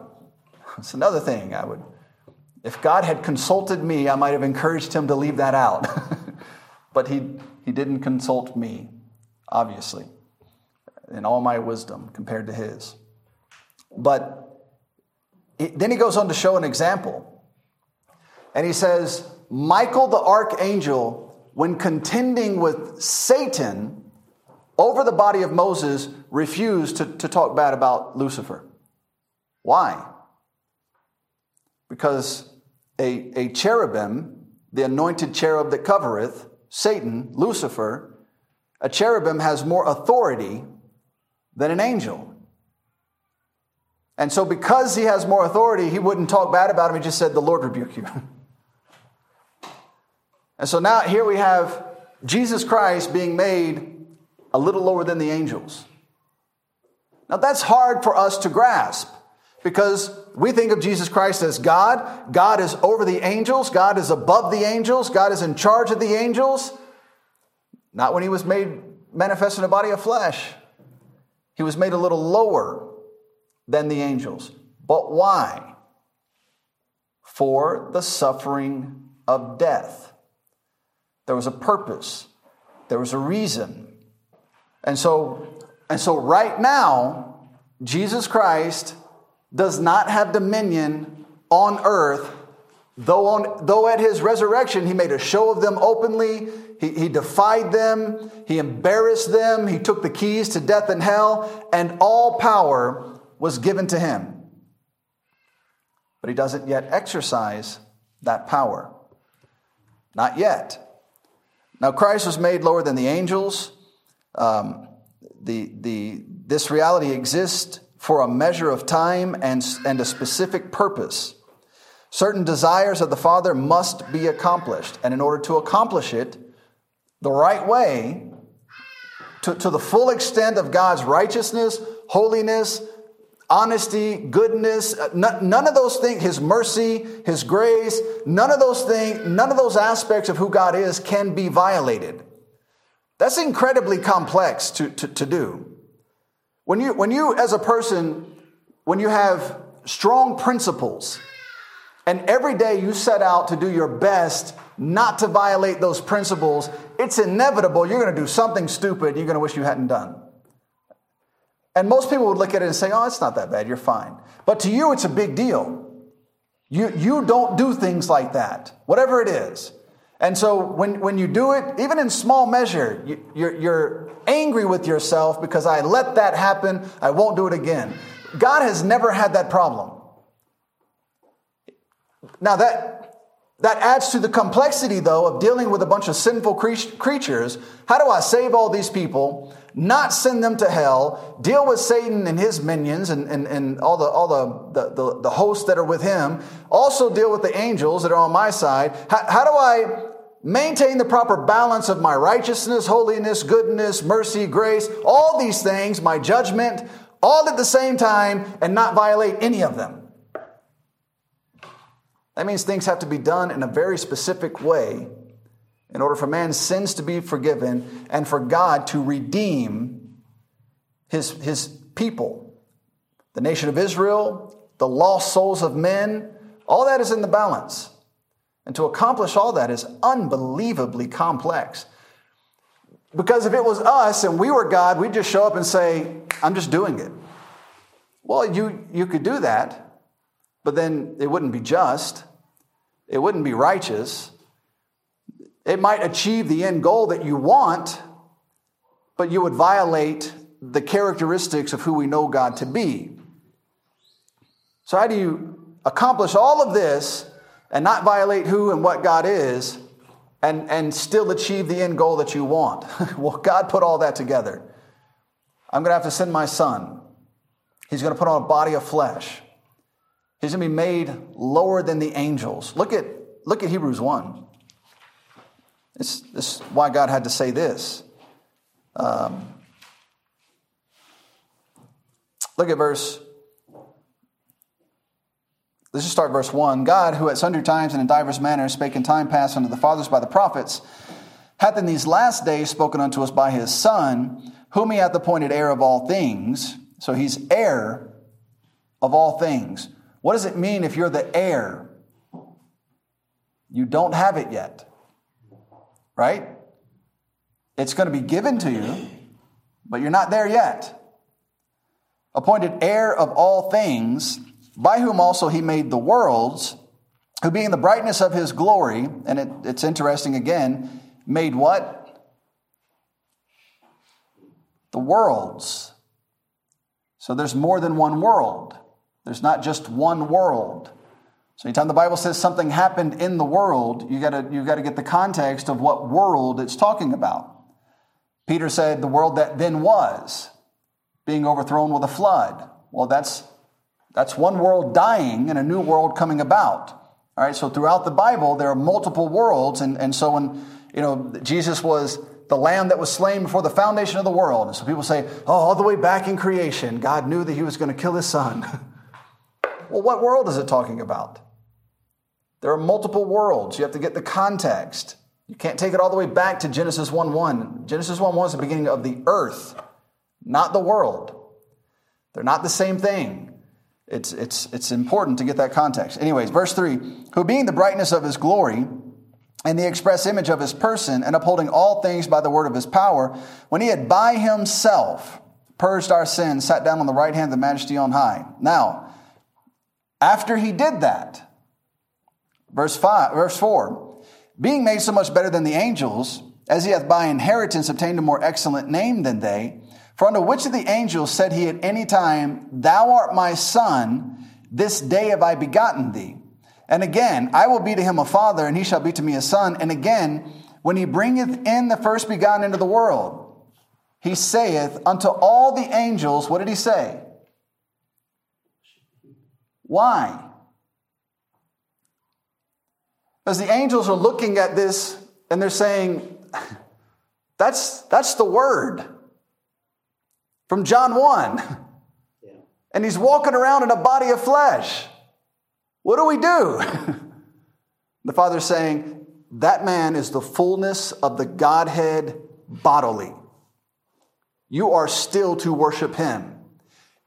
It's another thing I would, if God had consulted me, I might have encouraged him to leave that out. but he, he didn't consult me, obviously, in all my wisdom compared to his. But then he goes on to show an example. And he says, Michael the archangel, when contending with Satan over the body of Moses, refused to, to talk bad about Lucifer. Why? Because a, a cherubim, the anointed cherub that covereth, Satan, Lucifer, a cherubim has more authority than an angel. And so, because he has more authority, he wouldn't talk bad about him. He just said, The Lord rebuke you. and so now here we have Jesus Christ being made a little lower than the angels. Now, that's hard for us to grasp because we think of Jesus Christ as God. God is over the angels. God is above the angels. God is in charge of the angels. Not when he was made manifest in a body of flesh. He was made a little lower than the angels. But why? For the suffering of death. There was a purpose. There was a reason. And so, and so right now, Jesus Christ does not have dominion on earth, though, on, though at his resurrection he made a show of them openly, he, he defied them, he embarrassed them, he took the keys to death and hell, and all power was given to him. But he doesn't yet exercise that power. Not yet. Now, Christ was made lower than the angels. Um, the, the, this reality exists for a measure of time and, and a specific purpose. Certain desires of the Father must be accomplished. And in order to accomplish it the right way, to, to the full extent of God's righteousness, holiness, honesty, goodness, uh, none of those things, His mercy, His grace, none of those things, none of those aspects of who God is can be violated. That's incredibly complex to, to, to do. When you, when you, as a person, when you have strong principles, and every day you set out to do your best not to violate those principles, it's inevitable you're going to do something stupid you're going to wish you hadn't done. And most people would look at it and say, oh, it's not that bad, you're fine. But to you, it's a big deal. You, you don't do things like that, whatever it is. And so when, when you do it, even in small measure, you, you're, you're angry with yourself because I let that happen, I won't do it again. God has never had that problem. Now that, that adds to the complexity, though, of dealing with a bunch of sinful creatures. How do I save all these people, not send them to hell, deal with Satan and his minions and, and, and all, the, all the, the, the, hosts that are with him, also deal with the angels that are on my side? How, how do I maintain the proper balance of my righteousness, holiness, goodness, mercy, grace, all these things, my judgment, all at the same time, and not violate any of them. That means things have to be done in a very specific way in order for man's sins to be forgiven and for God to redeem his, his people. The nation of Israel, the lost souls of men, all that is in the balance. And to accomplish all that is unbelievably complex. Because if it was us and we were God, we'd just show up and say, I'm just doing it. Well, you, you could do that, but then it wouldn't be just, it wouldn't be righteous. It might achieve the end goal that you want, but you would violate the characteristics of who we know God to be. So, how do you accomplish all of this and not violate who and what God is and, and still achieve the end goal that you want? well, God put all that together. I'm going to have to send my son. He's going to put on a body of flesh. He's going to be made lower than the angels. Look at, look at Hebrews 1. This, this is why God had to say this. Um, look at verse. Let's just start verse 1. God, who at sundry times and in divers manners spake in time past unto the fathers by the prophets, hath in these last days spoken unto us by his Son, whom he hath appointed heir of all things. So he's heir of all things. What does it mean if you're the heir? You don't have it yet right? It's going to be given to you, but you're not there yet. Appointed heir of all things, by whom also he made the worlds, who being the brightness of his glory, and it, it's interesting again, made what? The worlds. So there's more than one world. There's not just one world. So anytime the Bible says something happened in the world, you gotta, you gotta get the context of what world it's talking about. Peter said the world that then was, being overthrown with a flood. Well, that's, that's one world dying and a new world coming about. All right, so throughout the Bible, there are multiple worlds. And, and so when, you know, Jesus was the lamb that was slain before the foundation of the world. And so people say, oh, all the way back in creation, God knew that he was going to kill his son. well, what world is it talking about? There are multiple worlds. You have to get the context. You can't take it all the way back to Genesis 1 1. Genesis 1 1 is the beginning of the earth, not the world. They're not the same thing. It's, it's, it's important to get that context. Anyways, verse 3 Who being the brightness of his glory and the express image of his person, and upholding all things by the word of his power, when he had by himself purged our sins, sat down on the right hand of the majesty on high. Now, after he did that, Verse 5, verse 4. Being made so much better than the angels, as he hath by inheritance obtained a more excellent name than they, for unto which of the angels said he at any time, Thou art my son, this day have I begotten thee? And again, I will be to him a father, and he shall be to me a son. And again, when he bringeth in the first begotten into the world, he saith unto all the angels, what did he say? Why? As the angels are looking at this and they're saying, that's, that's the word from John 1. Yeah. And he's walking around in a body of flesh. What do we do? the Father's saying, that man is the fullness of the Godhead bodily. You are still to worship him.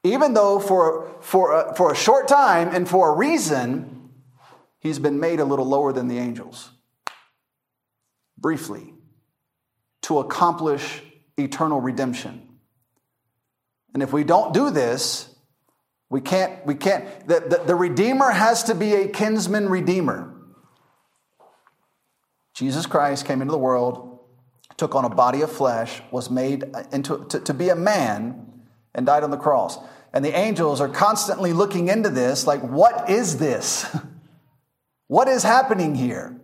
Even though for, for, a, for a short time and for a reason, he's been made a little lower than the angels. Briefly, to accomplish eternal redemption. And if we don't do this, we can't, we can't, the, the, the Redeemer has to be a kinsman redeemer. Jesus Christ came into the world, took on a body of flesh, was made into, to, to be a man, and died on the cross. And the angels are constantly looking into this like, what is this? What is happening here?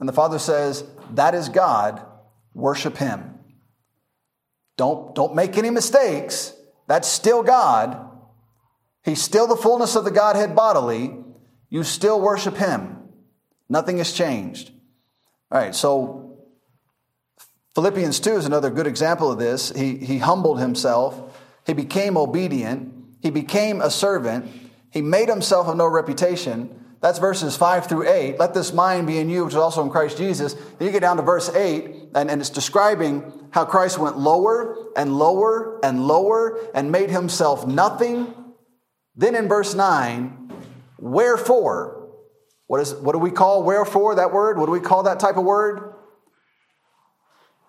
And the Father says, That is God. Worship Him. Don't, don't make any mistakes. That's still God. He's still the fullness of the Godhead bodily. You still worship Him. Nothing has changed. All right, so Philippians 2 is another good example of this. He, he humbled himself, he became obedient, he became a servant, he made himself of no reputation that's verses 5 through 8. Let this mind be in you, which is also in Christ Jesus. Then you get down to verse 8, and, and it's describing how Christ went lower and lower and lower and made himself nothing. Then in verse 9, wherefore? What, is, what do we call wherefore, that word? What do we call that type of word?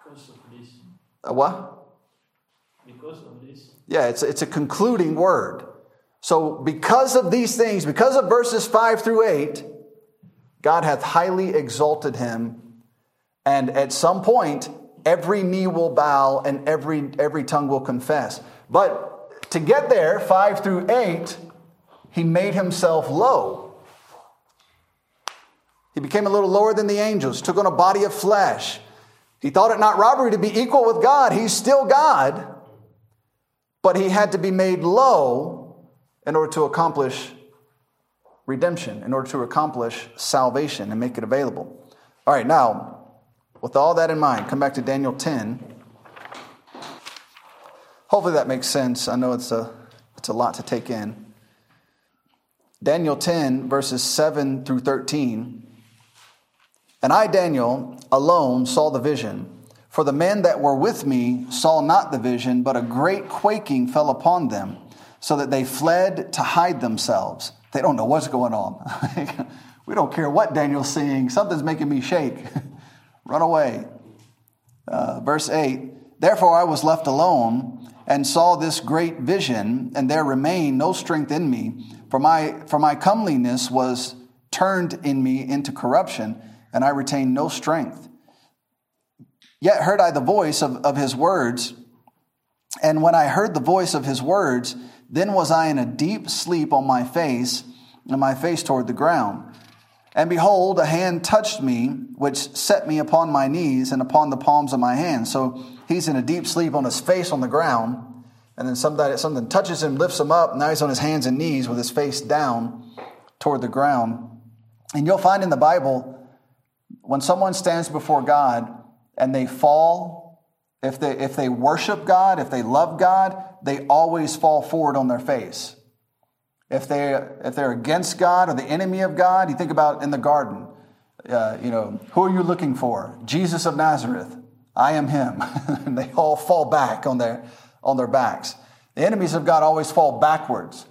Because of this. A what? Because of this. Yeah, it's, it's a concluding word. So, because of these things, because of verses 5 through 8, God hath highly exalted him. And at some point, every knee will bow and every, every tongue will confess. But to get there, 5 through 8, he made himself low. He became a little lower than the angels, took on a body of flesh. He thought it not robbery to be equal with God. He's still God, but he had to be made low in order to accomplish redemption, in order to accomplish salvation and make it available. All right, now, with all that in mind, come back to Daniel 10. Hopefully that makes sense. I know it's a, it's a lot to take in. Daniel 10, verses 7 through 13. And I, Daniel, alone saw the vision. For the men that were with me saw not the vision, but a great quaking fell upon them, so that they fled to hide themselves. They don't know what's going on. we don't care what Daniel's seeing. Something's making me shake. Run away. Uh, verse 8 Therefore I was left alone and saw this great vision, and there remained no strength in me, for my, for my comeliness was turned in me into corruption and I retained no strength. Yet heard I the voice of, of his words, and when I heard the voice of his words, then was I in a deep sleep on my face, and my face toward the ground. And behold, a hand touched me, which set me upon my knees and upon the palms of my hands. So he's in a deep sleep on his face on the ground, and then something, something touches him, lifts him up. Now he's on his hands and knees with his face down toward the ground. And you'll find in the Bible when someone stands before God and they fall, if they, if they worship God, if they love God, they always fall forward on their face. If, they, if they're against God or the enemy of God, you think about in the garden, uh, you know, who are you looking for? Jesus of Nazareth. I am him. and they all fall back on their, on their backs. The enemies of God always fall backwards.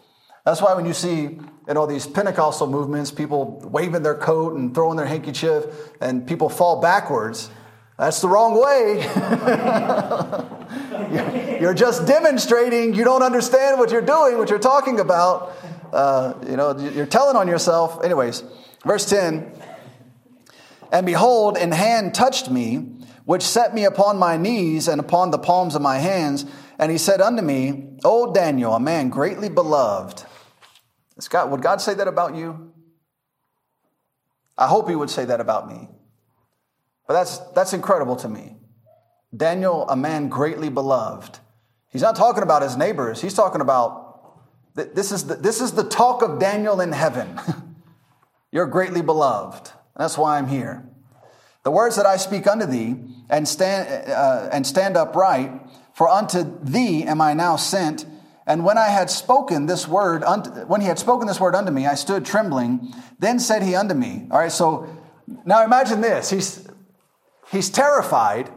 That's why when you see you all these Pentecostal movements, people waving their coat and throwing their handkerchief, and people fall backwards. That's the wrong way. you're just demonstrating you don't understand what you're doing, what you're talking about. Uh, you know, you're telling on yourself. Anyways, verse 10 And behold, an hand touched me, which set me upon my knees and upon the palms of my hands. And he said unto me, O Daniel, a man greatly beloved God, would God say that about you? I hope he would say that about me. But that's, that's incredible to me. Daniel, a man greatly beloved. He's not talking about his neighbors. He's talking about this is the, this is the talk of Daniel in heaven. You're greatly beloved. That's why I'm here. The words that I speak unto thee and stand, uh, and stand upright, for unto thee am I now sent and when I had spoken this word, unto, when he had spoken this word unto me, I stood trembling. Then said he unto me, All right, so now imagine this. He's, he's terrified.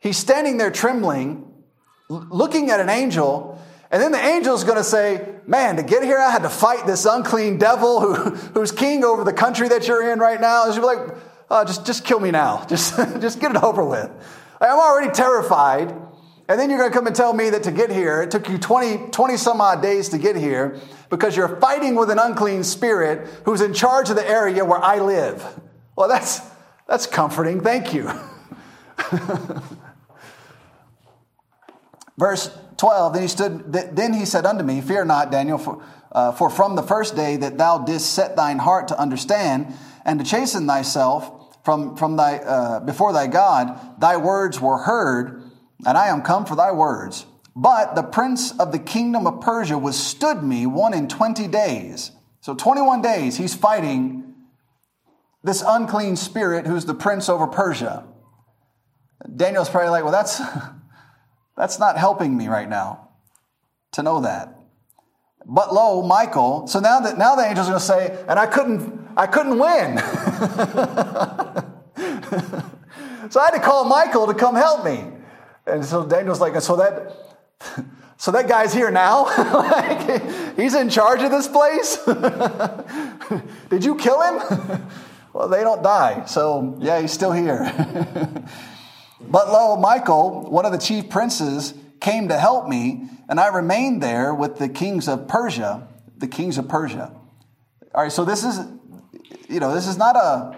He's standing there trembling, looking at an angel. And then the angel is going to say, Man, to get here, I had to fight this unclean devil who, who's king over the country that you're in right now. And be like, oh, just, just kill me now. Just, just get it over with. I'm already terrified. And then you're going to come and tell me that to get here, it took you 20, 20 some odd days to get here because you're fighting with an unclean spirit who's in charge of the area where I live. Well, that's, that's comforting. Thank you. Verse 12, then he stood, then he said unto me, Fear not, Daniel, for, uh, for from the first day that thou didst set thine heart to understand and to chasten thyself from, from thy, uh, before thy God, thy words were heard and I am come for thy words. But the prince of the kingdom of Persia withstood me one in 20 days. So 21 days he's fighting this unclean spirit who's the prince over Persia. Daniel's probably like, well, that's, that's not helping me right now to know that. But lo, Michael, so now that now the angel's gonna say, and I couldn't, I couldn't win. so I had to call Michael to come help me. And so Daniel's like, so that so that guy's here now? like, he's in charge of this place? Did you kill him? well, they don't die. So, yeah, he's still here. But lo, Michael, one of the chief princes, came to help me, and I remained there with the kings of Persia, the kings of Persia. All right, so this is, you know, this is not a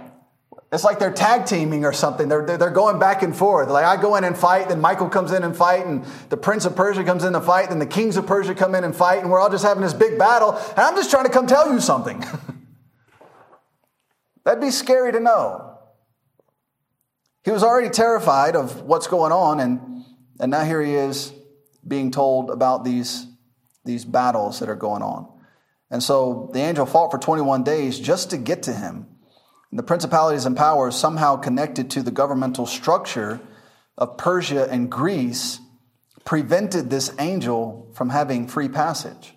it's like they're tag teaming or something. They're, they're going back and forth. Like I go in and fight, then Michael comes in and fight, and the Prince of Persia comes in to fight, then the kings of Persia come in and fight, and we're all just having this big battle. And I'm just trying to come tell you something. That'd be scary to know. He was already terrified of what's going on, and, and now here he is being told about these, these battles that are going on. And so the angel fought for 21 days just to get to him. And the principalities and powers, somehow connected to the governmental structure of Persia and Greece, prevented this angel from having free passage.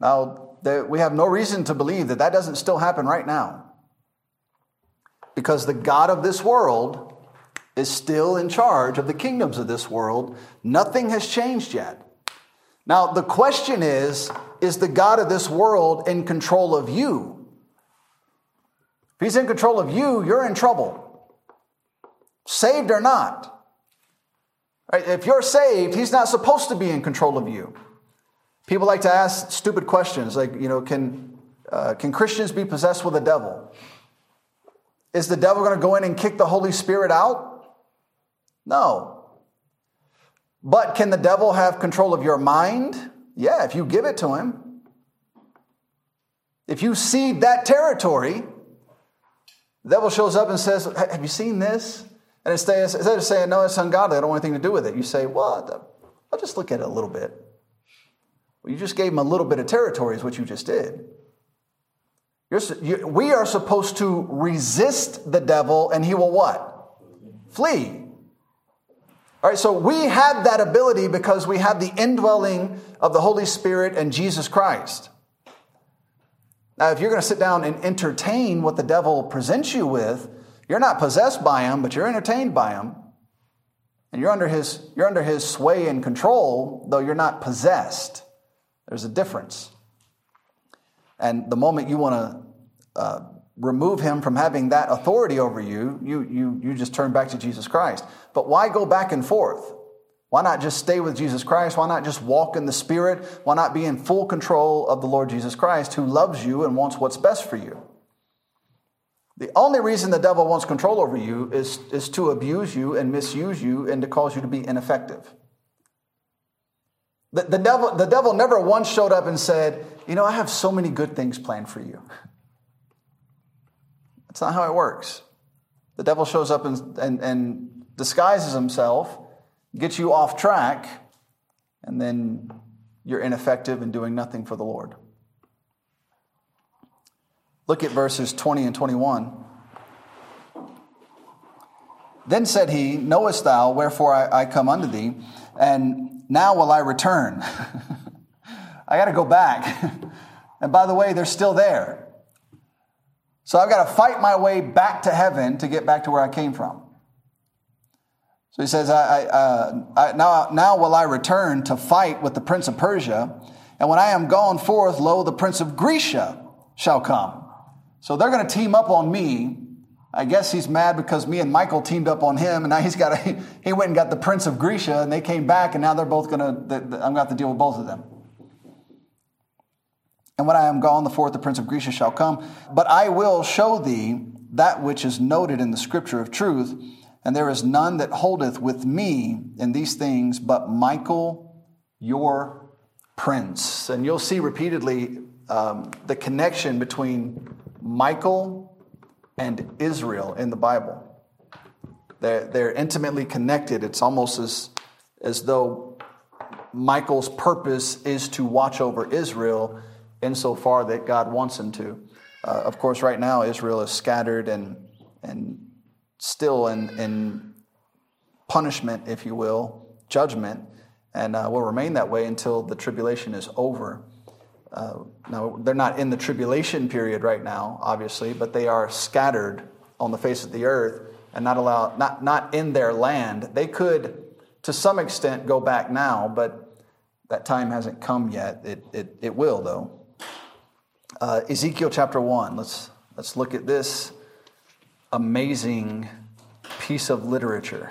Now, we have no reason to believe that that doesn't still happen right now. Because the God of this world is still in charge of the kingdoms of this world. Nothing has changed yet. Now, the question is is the God of this world in control of you? If he's in control of you, you're in trouble. Saved or not. Right? If you're saved, he's not supposed to be in control of you. People like to ask stupid questions like, you know, can, uh, can Christians be possessed with the devil? Is the devil going to go in and kick the Holy Spirit out? No. But can the devil have control of your mind? Yeah, if you give it to him. If you cede that territory, the devil shows up and says, Have you seen this? And instead of saying, No, it's ungodly, I don't want anything to do with it, you say, Well, I'll just look at it a little bit. Well, you just gave him a little bit of territory, is what you just did. You, we are supposed to resist the devil, and he will what? Flee. All right, so we have that ability because we have the indwelling of the Holy Spirit and Jesus Christ. Now, if you're going to sit down and entertain what the devil presents you with, you're not possessed by him, but you're entertained by him. And you're under his, you're under his sway and control, though you're not possessed. There's a difference. And the moment you want to uh, remove him from having that authority over you, you, you, you just turn back to Jesus Christ. But why go back and forth? Why not just stay with Jesus Christ? Why not just walk in the Spirit? Why not be in full control of the Lord Jesus Christ who loves you and wants what's best for you? The only reason the devil wants control over you is, is to abuse you and misuse you and to cause you to be ineffective. The, the, devil, the devil never once showed up and said, You know, I have so many good things planned for you. That's not how it works. The devil shows up and, and, and disguises himself, gets you off track, and then you're ineffective and doing nothing for the Lord. Look at verses 20 and 21. Then said he, Knowest thou wherefore I, I come unto thee? And now will I return. I got to go back. and by the way, they're still there. So I've got to fight my way back to heaven to get back to where I came from. So he says, I, I, uh, I, now, now will I return to fight with the prince of Persia. And when I am gone forth, lo, the prince of Grecia shall come. So they're going to team up on me I guess he's mad because me and Michael teamed up on him, and now he's got a, he went and got the Prince of Grecia, and they came back, and now they're both gonna. I'm gonna have to deal with both of them. And when I am gone, the fourth, the Prince of Grecia shall come. But I will show thee that which is noted in the Scripture of truth, and there is none that holdeth with me in these things, but Michael, your prince. And you'll see repeatedly um, the connection between Michael and Israel in the Bible. They're, they're intimately connected. It's almost as, as though Michael's purpose is to watch over Israel insofar that God wants him to. Uh, of course, right now, Israel is scattered and, and still in, in punishment, if you will, judgment, and uh, will remain that way until the tribulation is over. Uh, now, they're not in the tribulation period right now, obviously, but they are scattered on the face of the earth and not allowed, not, not in their land. They could, to some extent, go back now, but that time hasn't come yet. It, it, it will, though. Uh, Ezekiel chapter 1, let's, let's look at this amazing piece of literature.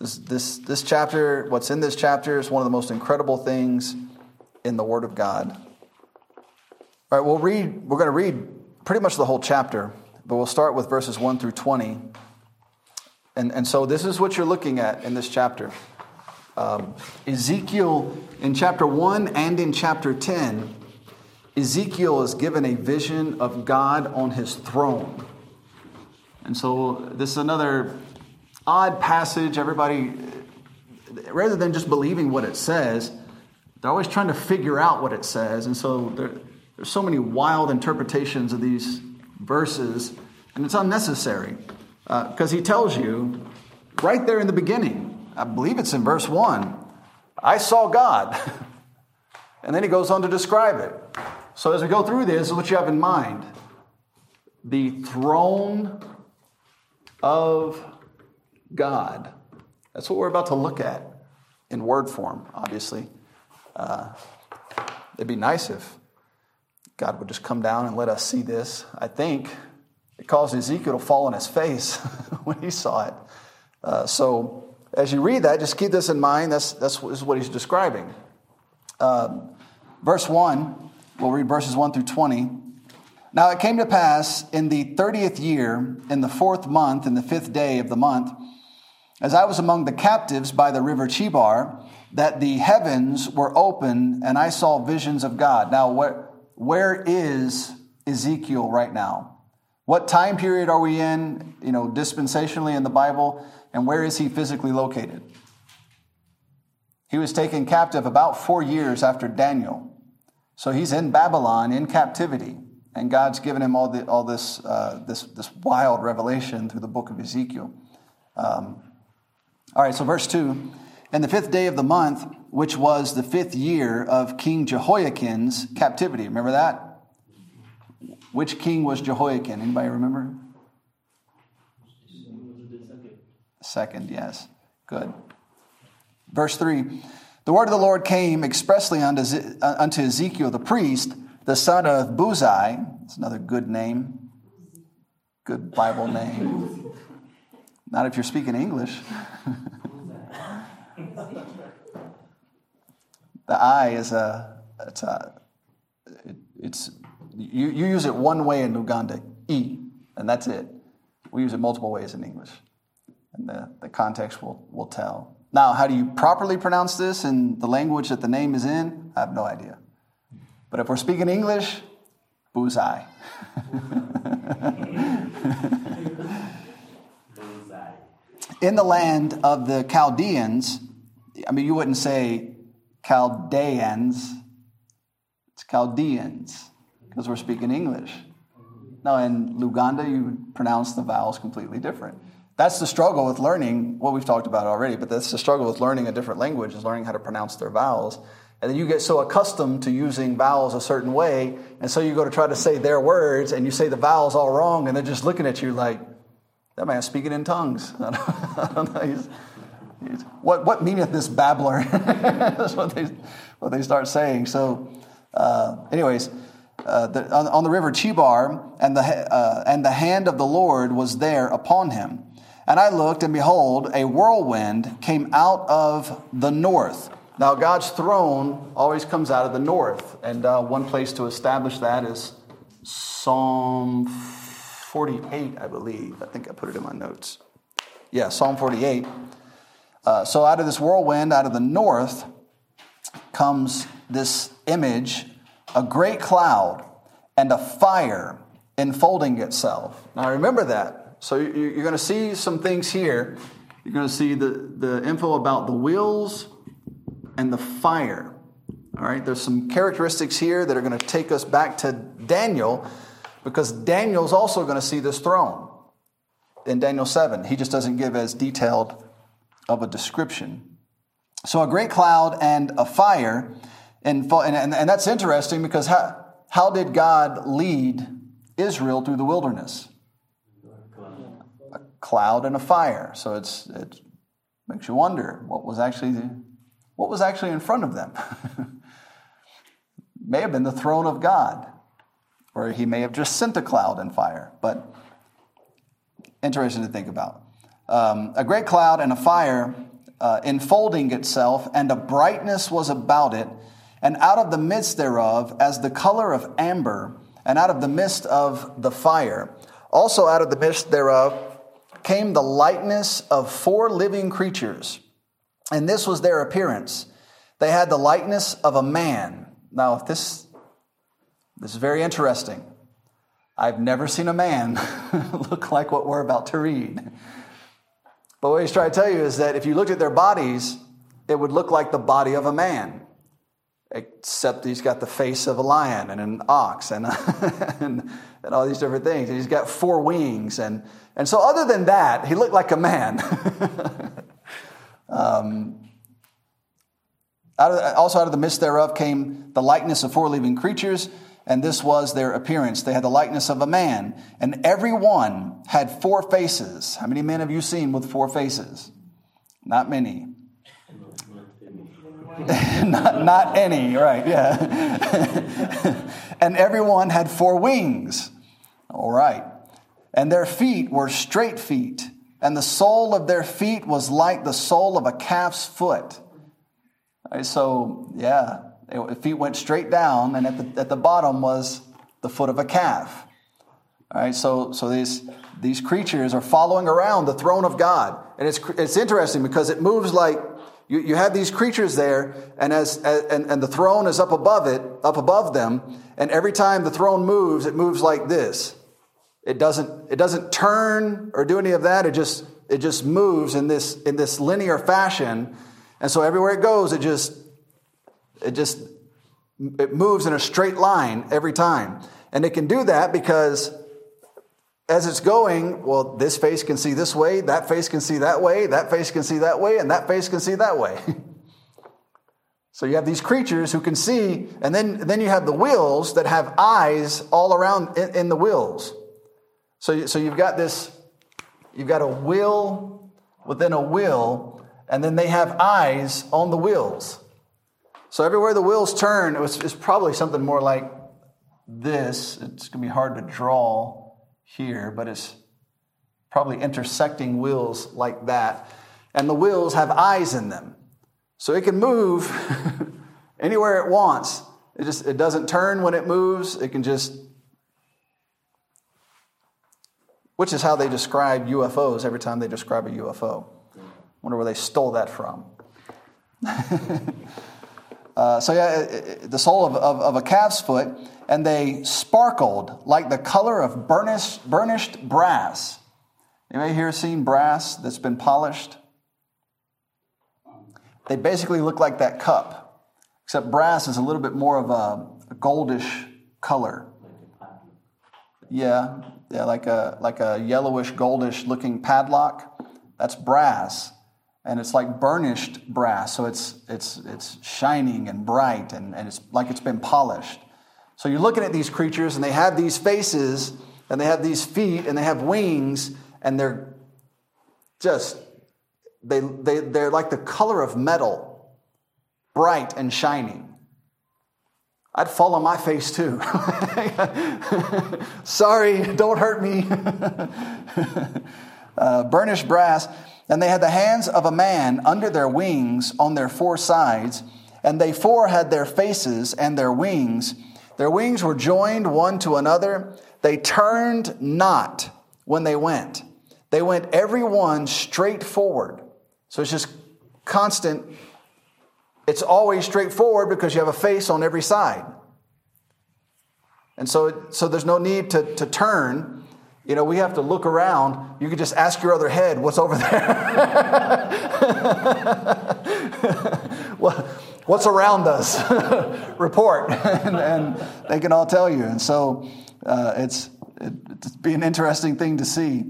This, this, this chapter, what's in this chapter, is one of the most incredible things in the Word of God. All right, we'll read, we're going to read pretty much the whole chapter, but we'll start with verses 1 through 20. And, and so this is what you're looking at in this chapter. Um, Ezekiel in chapter 1 and in chapter 10 Ezekiel is given a vision of God on his throne. And so this is another odd passage. Everybody, rather than just believing what it says, they're always trying to figure out what it says. And so there, there's so many wild interpretations of these verses, and it's unnecessary because uh, he tells you right there in the beginning, I believe it's in verse 1, I saw God. and then he goes on to describe it. So as we go through this, this is what you have in mind the throne of God. That's what we're about to look at in word form, obviously. Uh, it'd be nice if God would just come down and let us see this. I think it caused Ezekiel to fall on his face when he saw it. Uh, so as you read that, just keep this in mind. That's, that's what he's describing. Um, verse 1, we'll read verses 1 through 20. Now it came to pass in the 30th year, in the fourth month, in the fifth day of the month, as I was among the captives by the river Chebar, that the heavens were open and I saw visions of God. Now, where, where is Ezekiel right now? What time period are we in, you know, dispensationally in the Bible, and where is he physically located? He was taken captive about four years after Daniel. So he's in Babylon in captivity. And God's given him all, the, all this, uh, this, this wild revelation through the book of Ezekiel. Um, all right, so verse 2 And the fifth day of the month, which was the fifth year of King Jehoiakim's captivity. Remember that? Which king was Jehoiakim? Anybody remember? Second, yes. Good. Verse 3 The word of the Lord came expressly unto uh, unto Ezekiel the priest the son of Buzi. It's another good name, good Bible name. Not if you're speaking English. the I is a, it's a, it, it's, you, you use it one way in Uganda, E, and that's it. We use it multiple ways in English. And the, the context will, will tell. Now, how do you properly pronounce this in the language that the name is in? I have no idea. But if we're speaking English, bullseye. In the land of the Chaldeans, I mean, you wouldn't say Chaldeans, it's Chaldeans, because we're speaking English. Now, in Luganda, you pronounce the vowels completely different. That's the struggle with learning what we've talked about already, but that's the struggle with learning a different language, is learning how to pronounce their vowels. And then you get so accustomed to using vowels a certain way, and so you go to try to say their words, and you say the vowels all wrong, and they're just looking at you like, that man's speaking in tongues. I don't know. He's, he's, what, what meaneth this babbler? That's what they, what they start saying. So, uh, anyways, uh, the, on, on, the river Chebar, and the, uh, and the hand of the Lord was there upon him. And I looked, and behold, a whirlwind came out of the north now, God's throne always comes out of the north, and uh, one place to establish that is Psalm 48, I believe. I think I put it in my notes. Yeah, Psalm 48. Uh, so, out of this whirlwind, out of the north, comes this image a great cloud and a fire enfolding itself. Now, remember that. So, you're going to see some things here. You're going to see the, the info about the wheels and the fire. All right, there's some characteristics here that are going to take us back to Daniel because Daniel's also going to see this throne in Daniel 7. He just doesn't give as detailed of a description. So, a great cloud and a fire. And, and, and that's interesting because how, how did God lead Israel through the wilderness? A cloud and a fire. So it's, it makes you wonder what was actually what was actually in front of them? may have been the throne of God, or he may have just sent a cloud and fire, but interesting to think about. Um, a great cloud and a fire uh, enfolding itself, and a brightness was about it, and out of the midst thereof, as the color of amber, and out of the midst of the fire. Also, out of the midst thereof came the likeness of four living creatures and this was their appearance. They had the likeness of a man. Now, if this This is very interesting. I've never seen a man look like what we're about to read. But what he's trying to tell you is that if you looked at their bodies, it would look like the body of a man, except he's got the face of a lion and an ox and, and, and all these different things. And he's got four wings. And, and so, other than that, he looked like a man. um, out of, also, out of the midst thereof came the likeness of four living creatures and this was their appearance. They had the likeness of a man, and every one had four faces. How many men have you seen with four faces? Not many. not, not any, right, yeah. and everyone had four wings. All right. And their feet were straight feet, and the sole of their feet was like the sole of a calf's foot. So, yeah, the feet went straight down, and at the, at the bottom was the foot of a calf. All right, so, so these, these creatures are following around the throne of God. And it's, it's interesting because it moves like you, you have these creatures there, and, as, and, and the throne is up above it, up above them, and every time the throne moves, it moves like this. It doesn't, it doesn't turn or do any of that, it just, it just moves in this, in this linear fashion. And so everywhere it goes, it just it just it moves in a straight line every time. And it can do that because as it's going, well, this face can see this way, that face can see that way, that face can see that way, and that face can see that way. so you have these creatures who can see, and then, then you have the wheels that have eyes all around in, in the wheels. So, so you've got this, you've got a wheel within a wheel, and then they have eyes on the wheels. So everywhere the wheels turn, it was, it's probably something more like this. It's going to be hard to draw here, but it's probably intersecting wheels like that. And the wheels have eyes in them. So it can move anywhere it wants. It just it doesn't turn when it moves. It can just which is how they describe UFOs every time they describe a UFO. Wonder where they stole that from. Uh, so, yeah, the sole of, of, of, a calf's foot, and they sparkled like the color of burnished, burnished brass. Anybody here seen brass that's been polished? They basically look like that cup, except brass is a little bit more of a, a goldish color. Yeah, yeah, like a like a yellowish, goldish looking padlock. That's brass and it's like burnished brass so it's it's it's shining and bright and, and it's like it's been polished so you're looking at these creatures and they have these faces and they have these feet and they have wings and they're just they, they they're like the color of metal bright and shining I'd fall on my face too. Sorry, don't hurt me. uh, burnished brass. And they had the hands of a man under their wings on their four sides, and they four had their faces and their wings. Their wings were joined one to another. They turned not when they went. They went every one straight forward. So it's just constant. It's always straightforward because you have a face on every side. And so, so there's no need to, to turn you know, we have to look around. You could just ask your other head, what's over there? what's around us? Report. and, and, they can all tell you. And so uh, it's, it, it's be an interesting thing to see.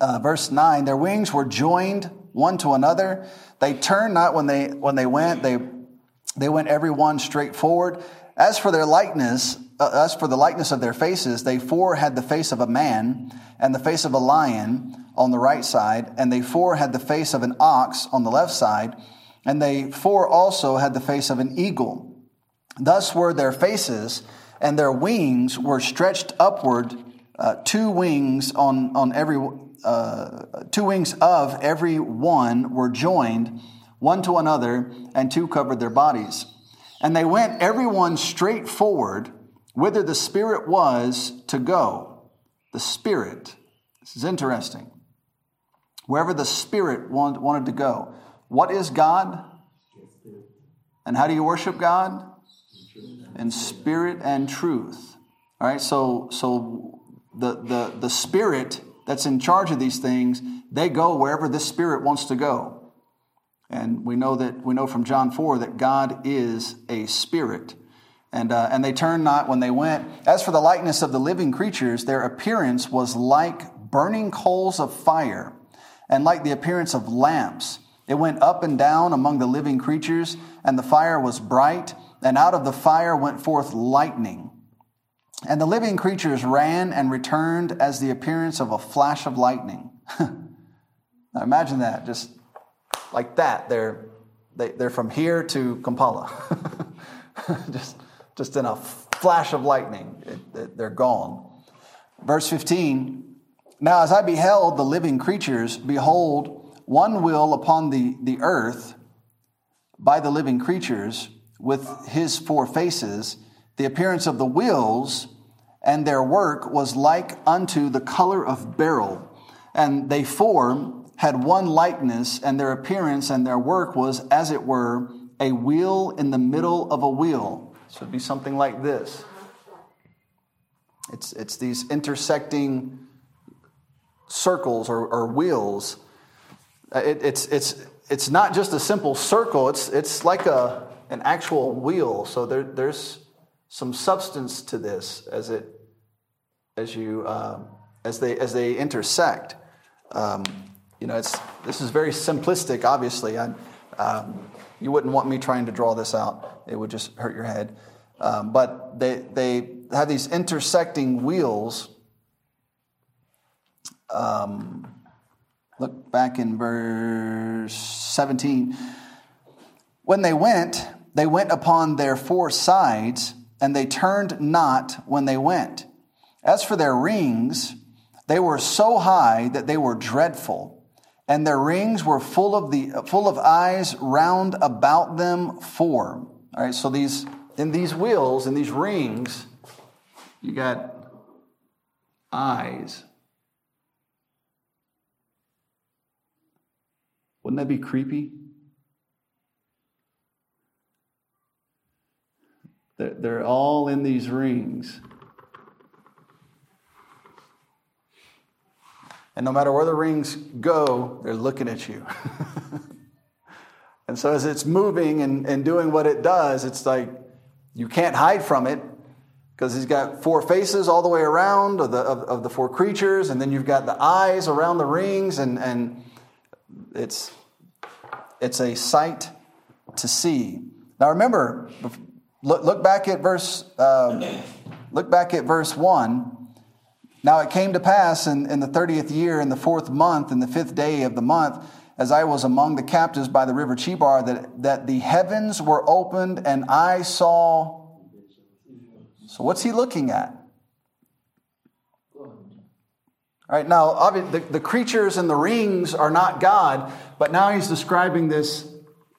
Uh, verse 9 their wings were joined one to another. They turned not when they, when they went, they, they went every one straight forward. As for their likeness, uh, as for the likeness of their faces, they four had the face of a man and the face of a lion on the right side, and they four had the face of an ox on the left side, and they four also had the face of an eagle. Thus were their faces, and their wings were stretched upward, uh, two wings on, on every, uh, two wings of every one were joined one to another, and two covered their bodies. And they went every one straight forward whither the Spirit was to go. The Spirit. This is interesting. Wherever the Spirit wanted to go. What is God? And how do you worship God? in spirit and truth. All right, so so the the the spirit that's in charge of these things, they go wherever this spirit wants to go. And we know that we know from John 4 that God is a spirit. And, uh, and they turned not when they went. As for the likeness of the living creatures, their appearance was like burning coals of fire, and like the appearance of lamps. It went up and down among the living creatures, and the fire was bright, and out of the fire went forth lightning. And the living creatures ran and returned as the appearance of a flash of lightning. now imagine that, just like that. They're, they, they're from here to Kampala. just, just in a flash of lightning, they're gone. Verse 15 Now as I beheld the living creatures, behold, one will upon the, the earth by the living creatures with his four faces the appearance of the wheels and their work was like unto the color of beryl. And they four had one likeness, and their appearance and their work was, as it were, a wheel in the middle of a wheel. So it'd be something like this. It's, it's these intersecting circles or, or wheels. It, it's, it's, it's not just a simple circle, it's, it's like a, an actual wheel. So there, there's some substance to this as it as you um, as they as they intersect. Um, you know, it's this is very simplistic. Obviously, I, um, you wouldn't want me trying to draw this out; it would just hurt your head. Um, but they they have these intersecting wheels. Um, look back in verse seventeen. When they went, they went upon their four sides and they turned not when they went. As for their rings, they were so high that they were dreadful, and their rings were full of the full of eyes round about them four. All right, so these in these wheels, in these rings, you got eyes. Wouldn't that be creepy? They're all in these rings. And no matter where the rings go, they're looking at you. and so as it's moving and, and doing what it does, it's like you can't hide from it because he's got four faces all the way around of the, of, of, the four creatures, and then you've got the eyes around the rings, and, and it's, it's a sight to see. Now remember, Look, look back at verse. Um, look back at verse one. Now it came to pass in, in the thirtieth year, in the fourth month, in the fifth day of the month, as I was among the captives by the river Chebar, that, that the heavens were opened, and I saw. So what's he looking at? All right, now, the, the creatures and the rings are not God, but now he's describing this,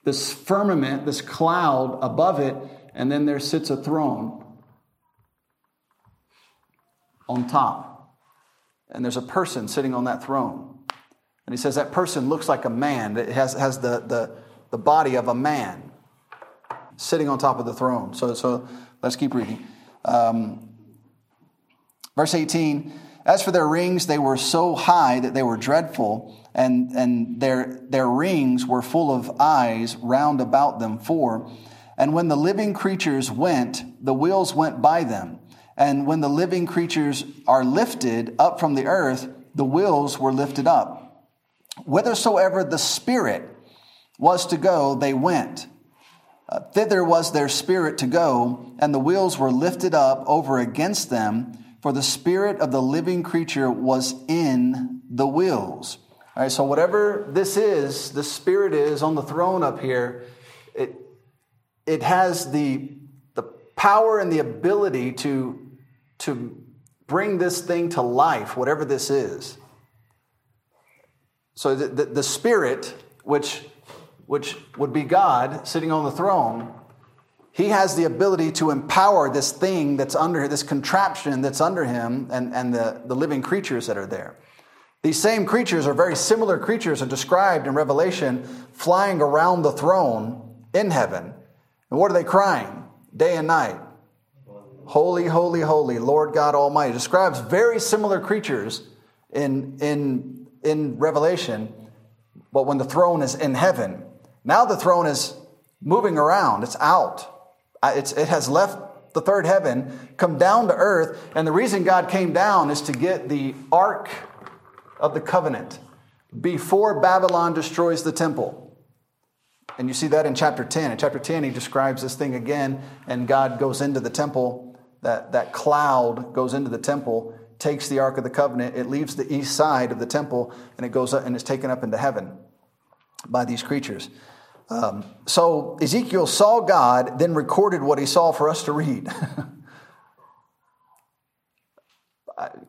this firmament, this cloud above it, and then there sits a throne on top. And there's a person sitting on that throne. And he says that person looks like a man, it has, has the, the, the body of a man sitting on top of the throne. So, so let's keep reading. Um, verse 18 As for their rings, they were so high that they were dreadful, and, and their, their rings were full of eyes round about them four. And when the living creatures went, the wheels went by them. And when the living creatures are lifted up from the earth, the wheels were lifted up. Whithersoever the Spirit was to go, they went. Uh, thither was their spirit to go, and the wheels were lifted up over against them, for the spirit of the living creature was in the wheels. All right, so whatever this is, the spirit is on the throne up here, it, it has the, the power and the ability to, to bring this thing to life, whatever this is. So the, the, the Spirit, which, which would be God sitting on the throne, he has the ability to empower this thing that's under this contraption that's under him and, and the, the living creatures that are there. These same creatures are very similar creatures are described in Revelation flying around the throne in heaven. And what are they crying day and night? Holy, holy, holy, Lord God Almighty. Describes very similar creatures in, in, in Revelation, but when the throne is in heaven. Now the throne is moving around, it's out. It's, it has left the third heaven, come down to earth, and the reason God came down is to get the ark of the covenant before Babylon destroys the temple. And you see that in chapter 10. In chapter 10, he describes this thing again, and God goes into the temple. That, that cloud goes into the temple, takes the Ark of the Covenant, it leaves the east side of the temple, and it goes up and is taken up into heaven by these creatures. Um, so Ezekiel saw God, then recorded what he saw for us to read.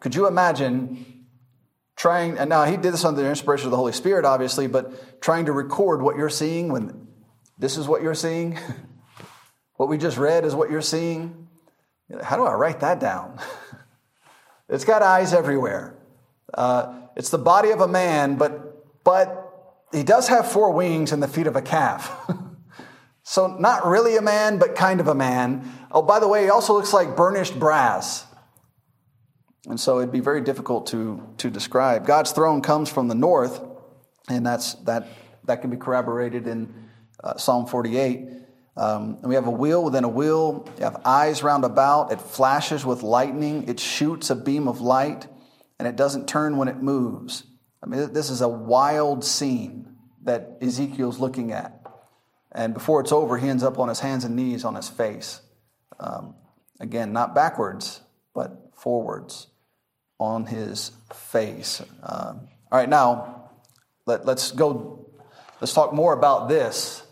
Could you imagine trying, and now he did this under the inspiration of the Holy Spirit, obviously, but trying to record what you're seeing when this is what you're seeing? what we just read is what you're seeing? How do I write that down? it's got eyes everywhere. Uh, it's the body of a man, but, but he does have four wings and the feet of a calf. so, not really a man, but kind of a man. Oh, by the way, he also looks like burnished brass. And so it'd be very difficult to, to describe. God's throne comes from the north, and that's, that, that can be corroborated in uh, Psalm 48. Um, and we have a wheel within a wheel. You have eyes round about. It flashes with lightning. It shoots a beam of light, and it doesn't turn when it moves. I mean, this is a wild scene that Ezekiel's looking at. And before it's over, he ends up on his hands and knees on his face. Um, again, not backwards, but forwards on his face. Um, all right, now let, let's go. Let's talk more about this,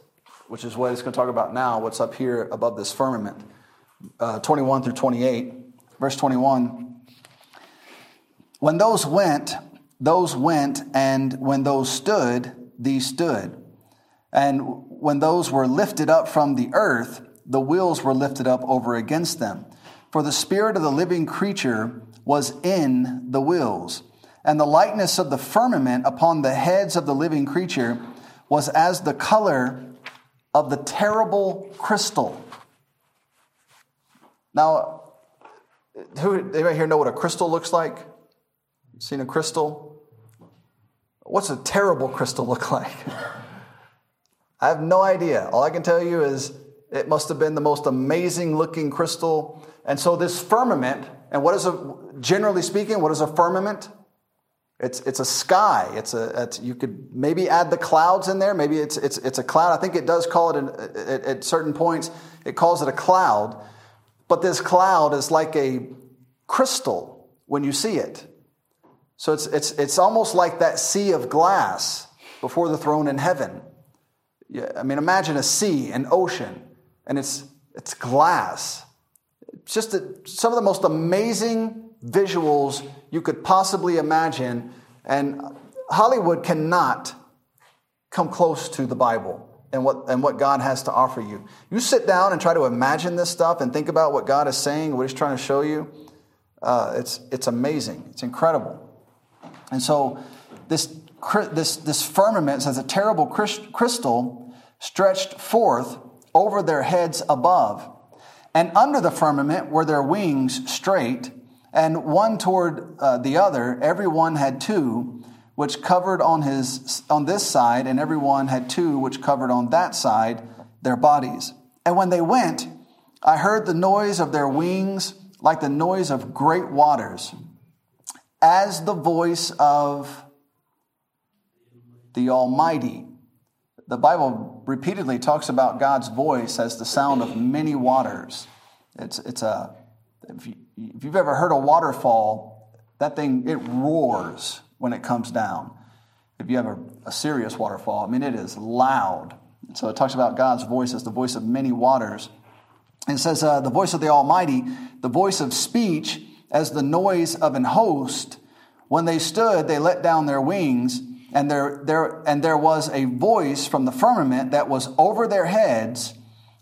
which is what it's going to talk about now. What's up here above this firmament, uh, 21 through 28, verse 21. When those went, those went, and when those stood, these stood. And when those were lifted up from the earth, the wheels were lifted up over against them. For the spirit of the living creature was in the wheels. And the likeness of the firmament upon the heads of the living creature was as the color of the terrible crystal. Now, who anybody here know what a crystal looks like? Seen a crystal? What's a terrible crystal look like? I have no idea. All I can tell you is it must have been the most amazing looking crystal. And so this firmament, and what is a generally speaking, what is a firmament? It's, it's a sky. It's a, it's, you could maybe add the clouds in there. Maybe it's, it's, it's a cloud. I think it does call it an, at, at certain points, it calls it a cloud. But this cloud is like a crystal when you see it. So it's, it's, it's almost like that sea of glass before the throne in heaven. Yeah, I mean, imagine a sea, an ocean, and it's, it's glass. It's just a, some of the most amazing visuals you could possibly imagine. And Hollywood cannot come close to the Bible and what, and what God has to offer you. You sit down and try to imagine this stuff and think about what God is saying, what He's trying to show you. Uh, it's, it's amazing. It's incredible. And so this, this, this firmament says a terrible crystal stretched forth over their heads above. And under the firmament were their wings straight, and one toward uh, the other. Every one had two, which covered on his on this side, and every one had two, which covered on that side their bodies. And when they went, I heard the noise of their wings like the noise of great waters, as the voice of the Almighty. The Bible repeatedly talks about God's voice as the sound of many waters. It's, it's a, if, you, if you've ever heard a waterfall, that thing, it roars when it comes down. If you have a, a serious waterfall, I mean, it is loud. So it talks about God's voice as the voice of many waters. It says, uh, the voice of the Almighty, the voice of speech as the noise of an host. When they stood, they let down their wings, and there, there, and there was a voice from the firmament that was over their heads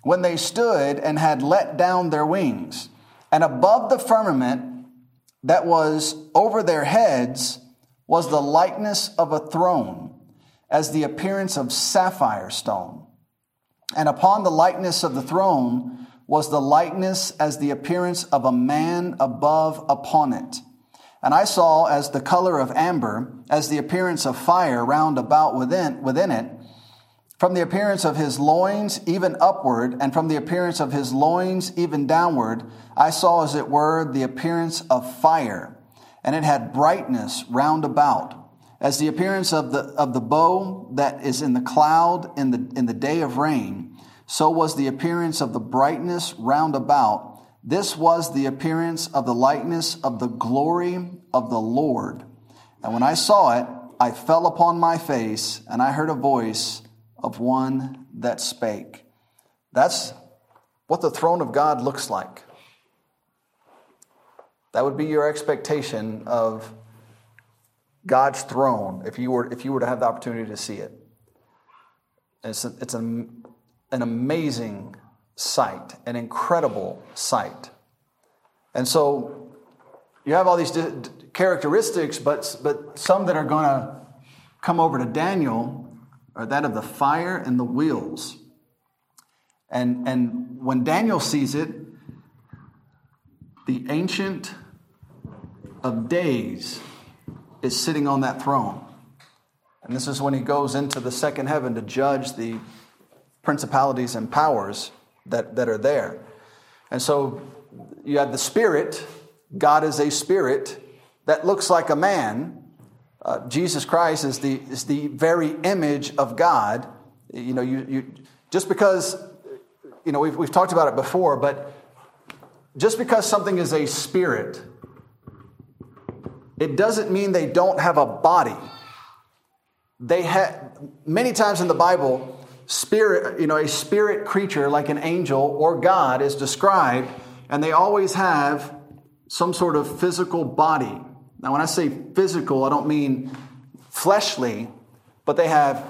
when they stood and had let down their wings. And above the firmament that was over their heads was the likeness of a throne, as the appearance of sapphire stone. And upon the likeness of the throne was the likeness as the appearance of a man above upon it. And I saw as the color of amber, as the appearance of fire round about within, within it, from the appearance of his loins even upward, and from the appearance of his loins even downward, I saw as it were the appearance of fire, and it had brightness round about, as the appearance of the, of the bow that is in the cloud in the, in the day of rain. So was the appearance of the brightness round about. This was the appearance of the likeness of the glory of the Lord. And when I saw it, I fell upon my face, and I heard a voice of one that spake. That's what the throne of God looks like. That would be your expectation of God's throne if you were, if you were to have the opportunity to see it. It's, a, it's an, an amazing sight, an incredible sight. And so you have all these characteristics, but, but some that are going to come over to Daniel are that of the fire and the wheels. And, and when Daniel sees it, the Ancient of Days is sitting on that throne. And this is when he goes into the second heaven to judge the principalities and powers that, that are there. And so you have the Spirit, God is a spirit that looks like a man, uh, Jesus Christ is the, is the very image of God. You know, you, you, just because, you know, we've, we've talked about it before, but just because something is a spirit, it doesn't mean they don't have a body. They have, many times in the Bible, spirit, you know, a spirit creature like an angel or God is described, and they always have some sort of physical body. Now, when I say physical, I don't mean fleshly, but they have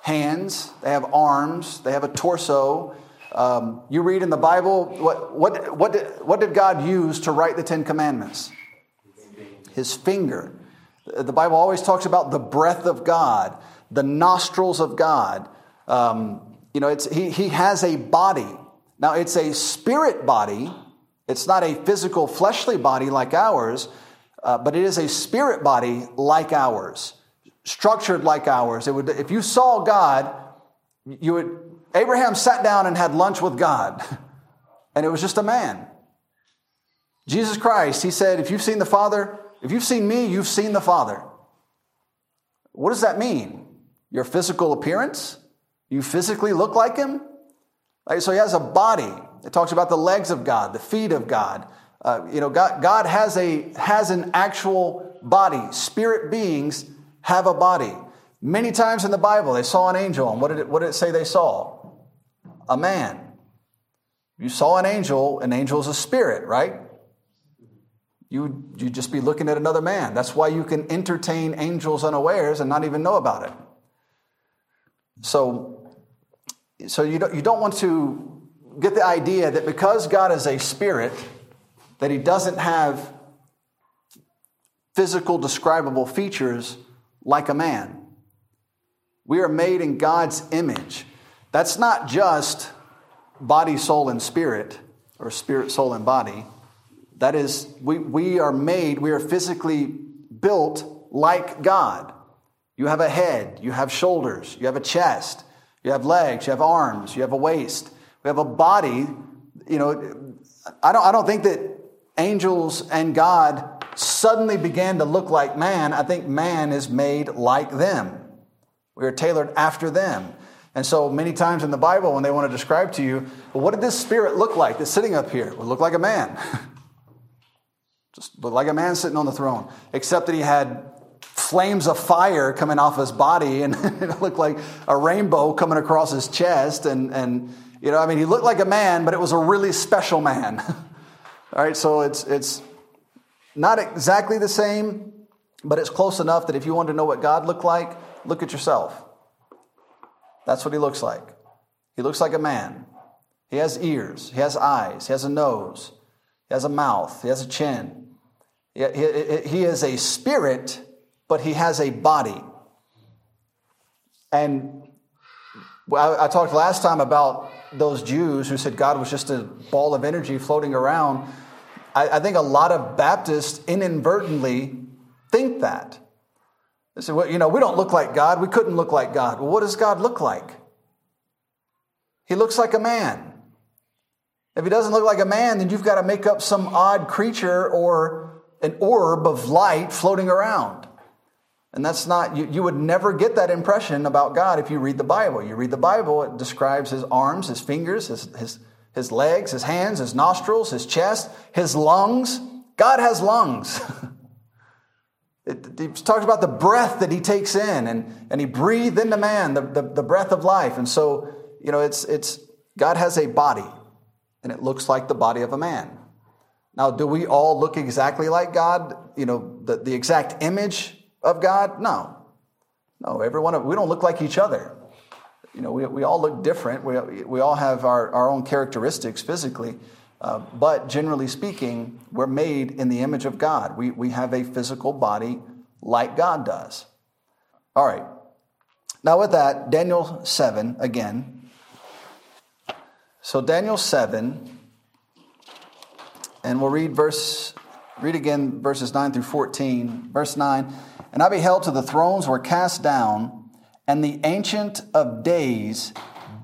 hands, they have arms, they have a torso. Um, you read in the Bible, what, what, what, did, what did God use to write the Ten Commandments? His finger. The Bible always talks about the breath of God, the nostrils of God. Um, you know, it's, he, he has a body. Now, it's a spirit body, it's not a physical, fleshly body like ours, uh, but it is a spirit body like ours, structured like ours. It would, if you saw God, you would. Abraham sat down and had lunch with God, and it was just a man. Jesus Christ, he said, If you've seen the Father, if you've seen me, you've seen the Father. What does that mean? Your physical appearance? You physically look like him? So he has a body. It talks about the legs of God, the feet of God. Uh, you know, God, God has, a, has an actual body. Spirit beings have a body. Many times in the Bible, they saw an angel, and what did it, what did it say they saw? A man. You saw an angel, an angel is a spirit, right? You you'd just be looking at another man. That's why you can entertain angels unawares and not even know about it. So, so you don't, you don't want to get the idea that because God is a spirit, that he doesn't have physical describable features like a man. We are made in God's image. That's not just body, soul, and spirit, or spirit, soul, and body. That is, we, we are made, we are physically built like God. You have a head, you have shoulders, you have a chest, you have legs, you have arms, you have a waist. We have a body. You know, I don't, I don't think that angels and God suddenly began to look like man, I think man is made like them. We are tailored after them. And so many times in the Bible, when they want to describe to you, well, what did this spirit look like that's sitting up here? It looked like a man. Just looked like a man sitting on the throne, except that he had flames of fire coming off his body and it looked like a rainbow coming across his chest. And, and, you know, I mean, he looked like a man, but it was a really special man. All right, so it's, it's not exactly the same, but it's close enough that if you want to know what God looked like, look at yourself. That's what he looks like. He looks like a man. He has ears, he has eyes, he has a nose, he has a mouth, he has a chin. He, he, he is a spirit, but he has a body. And I, I talked last time about those Jews who said God was just a ball of energy floating around, I, I think a lot of Baptists inadvertently think that. They say, well, you know, we don't look like God. We couldn't look like God. Well, what does God look like? He looks like a man. If he doesn't look like a man, then you've got to make up some odd creature or an orb of light floating around. And that's not, you, you would never get that impression about God if you read the Bible. You read the Bible, it describes his arms, his fingers, his, his, his legs, his hands, his nostrils, his chest, his lungs. God has lungs. it, it talks about the breath that he takes in and, and he breathed into man the, the, the breath of life. And so, you know, it's, it's, God has a body and it looks like the body of a man. Now, do we all look exactly like God? You know, the, the exact image of God? No. No, everyone, we don't look like each other. You know, we, we all look different. We, we all have our, our own characteristics physically. Uh, but generally speaking, we're made in the image of God. We, we have a physical body like God does. All right. Now, with that, Daniel 7 again. So, Daniel 7, and we'll read verse, read again verses 9 through 14. Verse 9. And I beheld till the thrones were cast down, and the Ancient of Days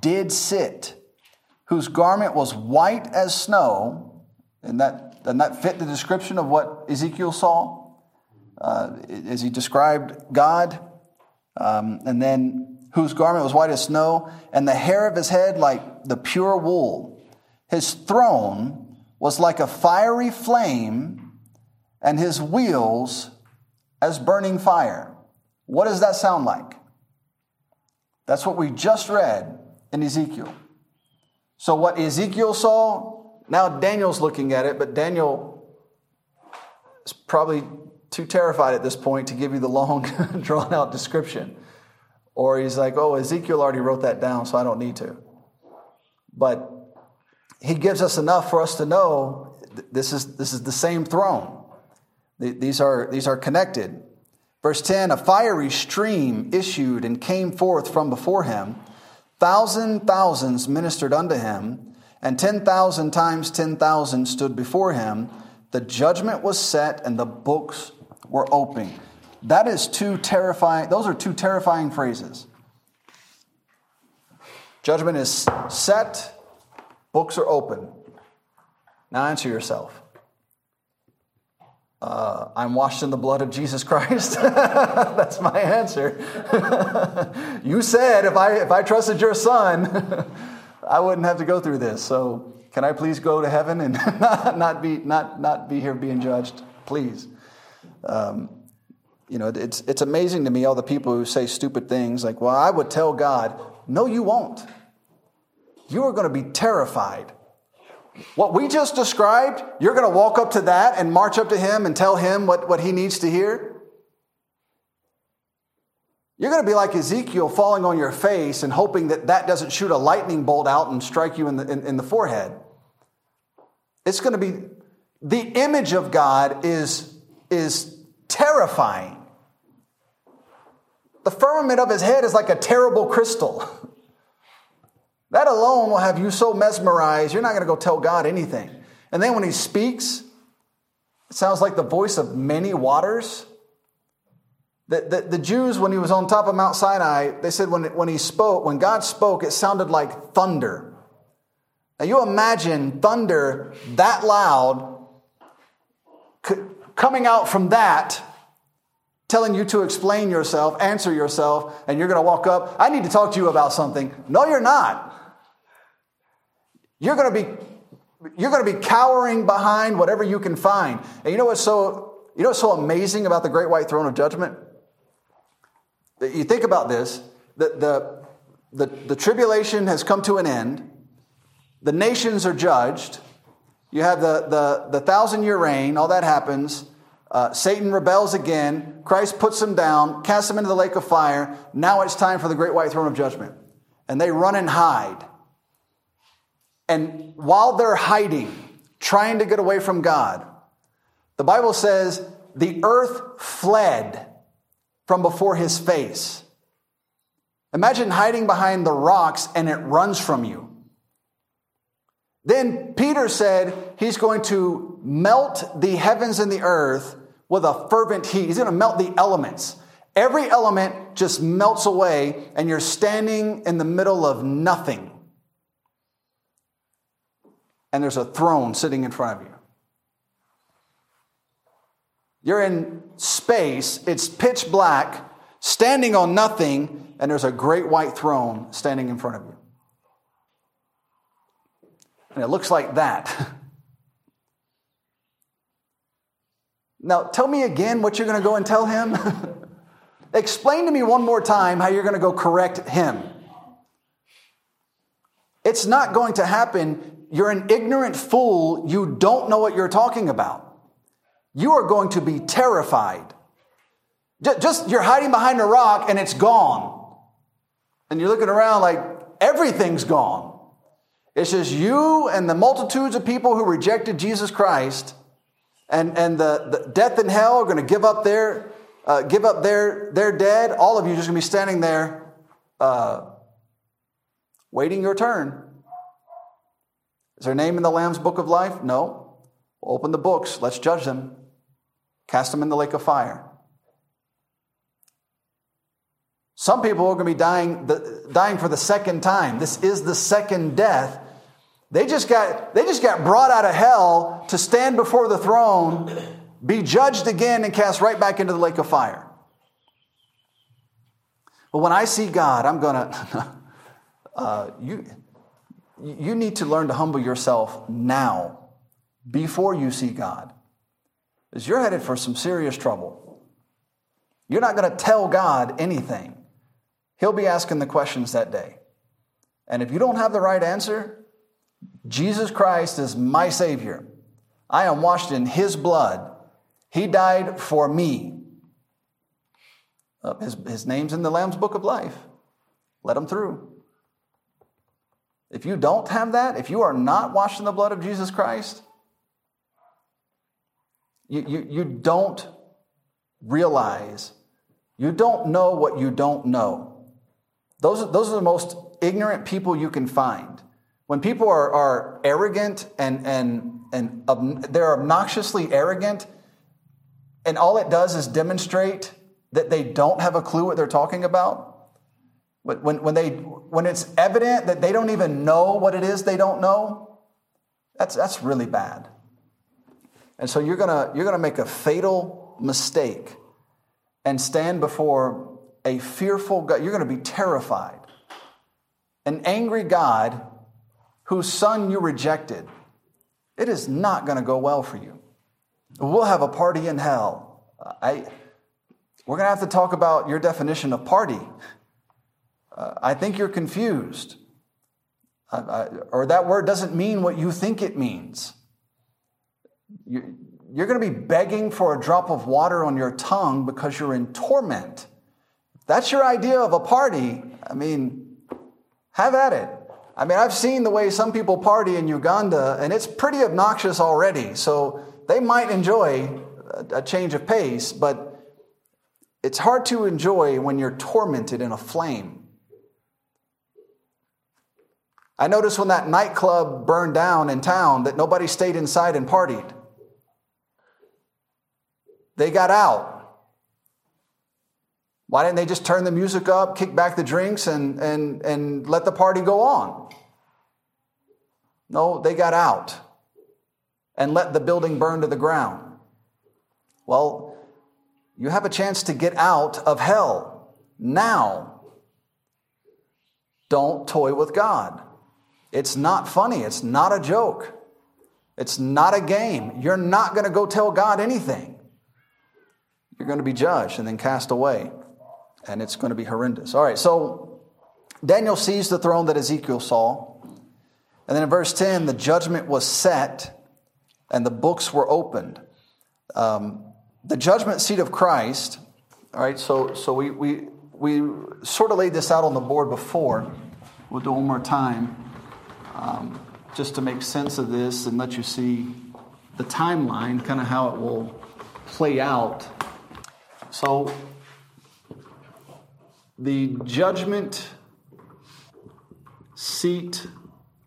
did sit, whose garment was white as snow. And that, and that fit the description of what Ezekiel saw uh, as he described God. Um, and then whose garment was white as snow, and the hair of his head like the pure wool. His throne was like a fiery flame, and his wheels as burning fire. What does that sound like? That's what we just read in Ezekiel. So, what Ezekiel saw, now Daniel's looking at it, but Daniel is probably too terrified at this point to give you the long, drawn out description. Or he's like, oh, Ezekiel already wrote that down, so I don't need to. But he gives us enough for us to know this is, this is the same throne. These are, these are connected. Verse 10 A fiery stream issued and came forth from before him. Thousand thousands ministered unto him, and 10,000 times 10,000 stood before him. The judgment was set, and the books were open. That is two terrifying, those are two terrifying phrases. Judgment is set, books are open. Now answer yourself uh, I'm washed in the blood of Jesus Christ? That's my answer. you said if I, if I trusted your son, I wouldn't have to go through this. So can I please go to heaven and not, be, not, not be here being judged? Please. Um, you know, it's, it's amazing to me all the people who say stupid things like, well, I would tell God. No, you won't. You are going to be terrified what we just described, you're going to walk up to that and march up to him and tell him what, what he needs to hear? You're going to be like Ezekiel falling on your face and hoping that that doesn't shoot a lightning bolt out and strike you in the, in, in the forehead. It's going to be, the image of God is, is terrifying. The firmament of his head is like a terrible crystal. That alone will have you so mesmerized, you're not going to go tell God anything. And then when he speaks, it sounds like the voice of many waters. The, the, the, Jews, when he was on top of Mount Sinai, they said when, when he spoke, when God spoke, it sounded like thunder. Now you imagine thunder that loud coming out from that, telling you to explain yourself, answer yourself, and you're going to walk up. I need to talk to you about something. No, you're not. You're going to be you're going to be cowering behind whatever you can find. And you know what's so you know what's so amazing about the great white throne of judgment? That You think about this, the, the, the, the tribulation has come to an end. The nations are judged. You have the, the, the thousand year reign, all that happens. Uh, Satan rebels again. Christ puts him down, casts him into the lake of fire. Now it's time for the great white throne of judgment. And they run and hide. And while they're hiding, trying to get away from God, the Bible says the earth fled from before his face. Imagine hiding behind the rocks and it runs from you. Then Peter said he's going to melt the heavens and the earth with a fervent heat. He's going to melt the elements. Every element just melts away, and you're standing in the middle of nothing. And there's a throne sitting in front of you. You're in space, it's pitch black, standing on nothing, and there's a great white throne standing in front of you. And it looks like that. now, tell me again what you're going to go and tell him. Explain to me one more time how you're going to go correct him. It's not going to happen. You're an ignorant fool. You don't know what you're talking about. You are going to be terrified. Just you're hiding behind a rock and it's gone. And you're looking around like everything's gone. It's just you and the multitudes of people who rejected Jesus Christ, and, and the, the death and hell are going to give up their uh, give up their their dead. All of you just going to be standing there, uh, waiting your turn. Is their name in the Lamb's Book of Life? No. open the books. Let's judge them. Cast them in the lake of fire. Some people are going to be dying, dying for the second time. This is the second death they just got, they just got brought out of hell to stand before the throne, be judged again, and cast right back into the lake of fire. But when I see God, I'm going to, uh, you, you need to learn to humble yourself now before you see God. Because you're headed for some serious trouble. You're not going to tell God anything. He'll be asking the questions that day. And if you don't have the right answer, Jesus Christ is my Savior. I am washed in His blood. He died for me. Uh, his, his name's in the Lamb's Book of Life. Let him through. If you don't have that, if you are not washed in the blood of Jesus Christ, you, you, you don't realize, you don't know what you don't know. Those, those are the most ignorant people you can find. When people are, are arrogant and, and, and they're obnoxiously arrogant, and all it does is demonstrate that they don't have a clue what they're talking about. When, when, they, when it's evident that they don't even know what it is they don't know, that's, that's really bad. And so you're gonna, you're gonna make a fatal mistake and stand before a fearful God. You're gonna be terrified. An angry God whose son you rejected, it is not to go well for you. We'll have a party in hell. I, we're to have to talk about your definition of party. Uh, I think you're confused. Or that word doesn't mean what you think it means. You, you're going to be begging for a drop of water on your tongue because you're in torment. That's your idea of a party. I mean, have at it. I mean, I've seen the way some people party in Uganda, and it's pretty obnoxious already. So they might enjoy a change of pace, but it's hard to enjoy when you're tormented in a flame. I noticed when that nightclub burned down in town that nobody stayed inside and partied. They got out. Why didn't they just turn the music up, kick back the drinks, and, and, and let the party go on? No, they got out and let the building burn to the ground. Well, you have a chance to get out of hell now. Don't toy with God. It's not funny. It's not a joke. It's not a game. You're not going to go tell God anything. You're going to be judged and then cast away and it's going to be horrendous. All right, so Daniel sees the throne that Ezekiel saw. And then in verse 10, the judgment was set and the books were opened. Um, the judgment seat of Christ, all right, so, so we, we, we sort of laid this out on the board before. We'll do one more time um, just to make sense of this and let you see the timeline, kind of how it will play out. So the judgment seat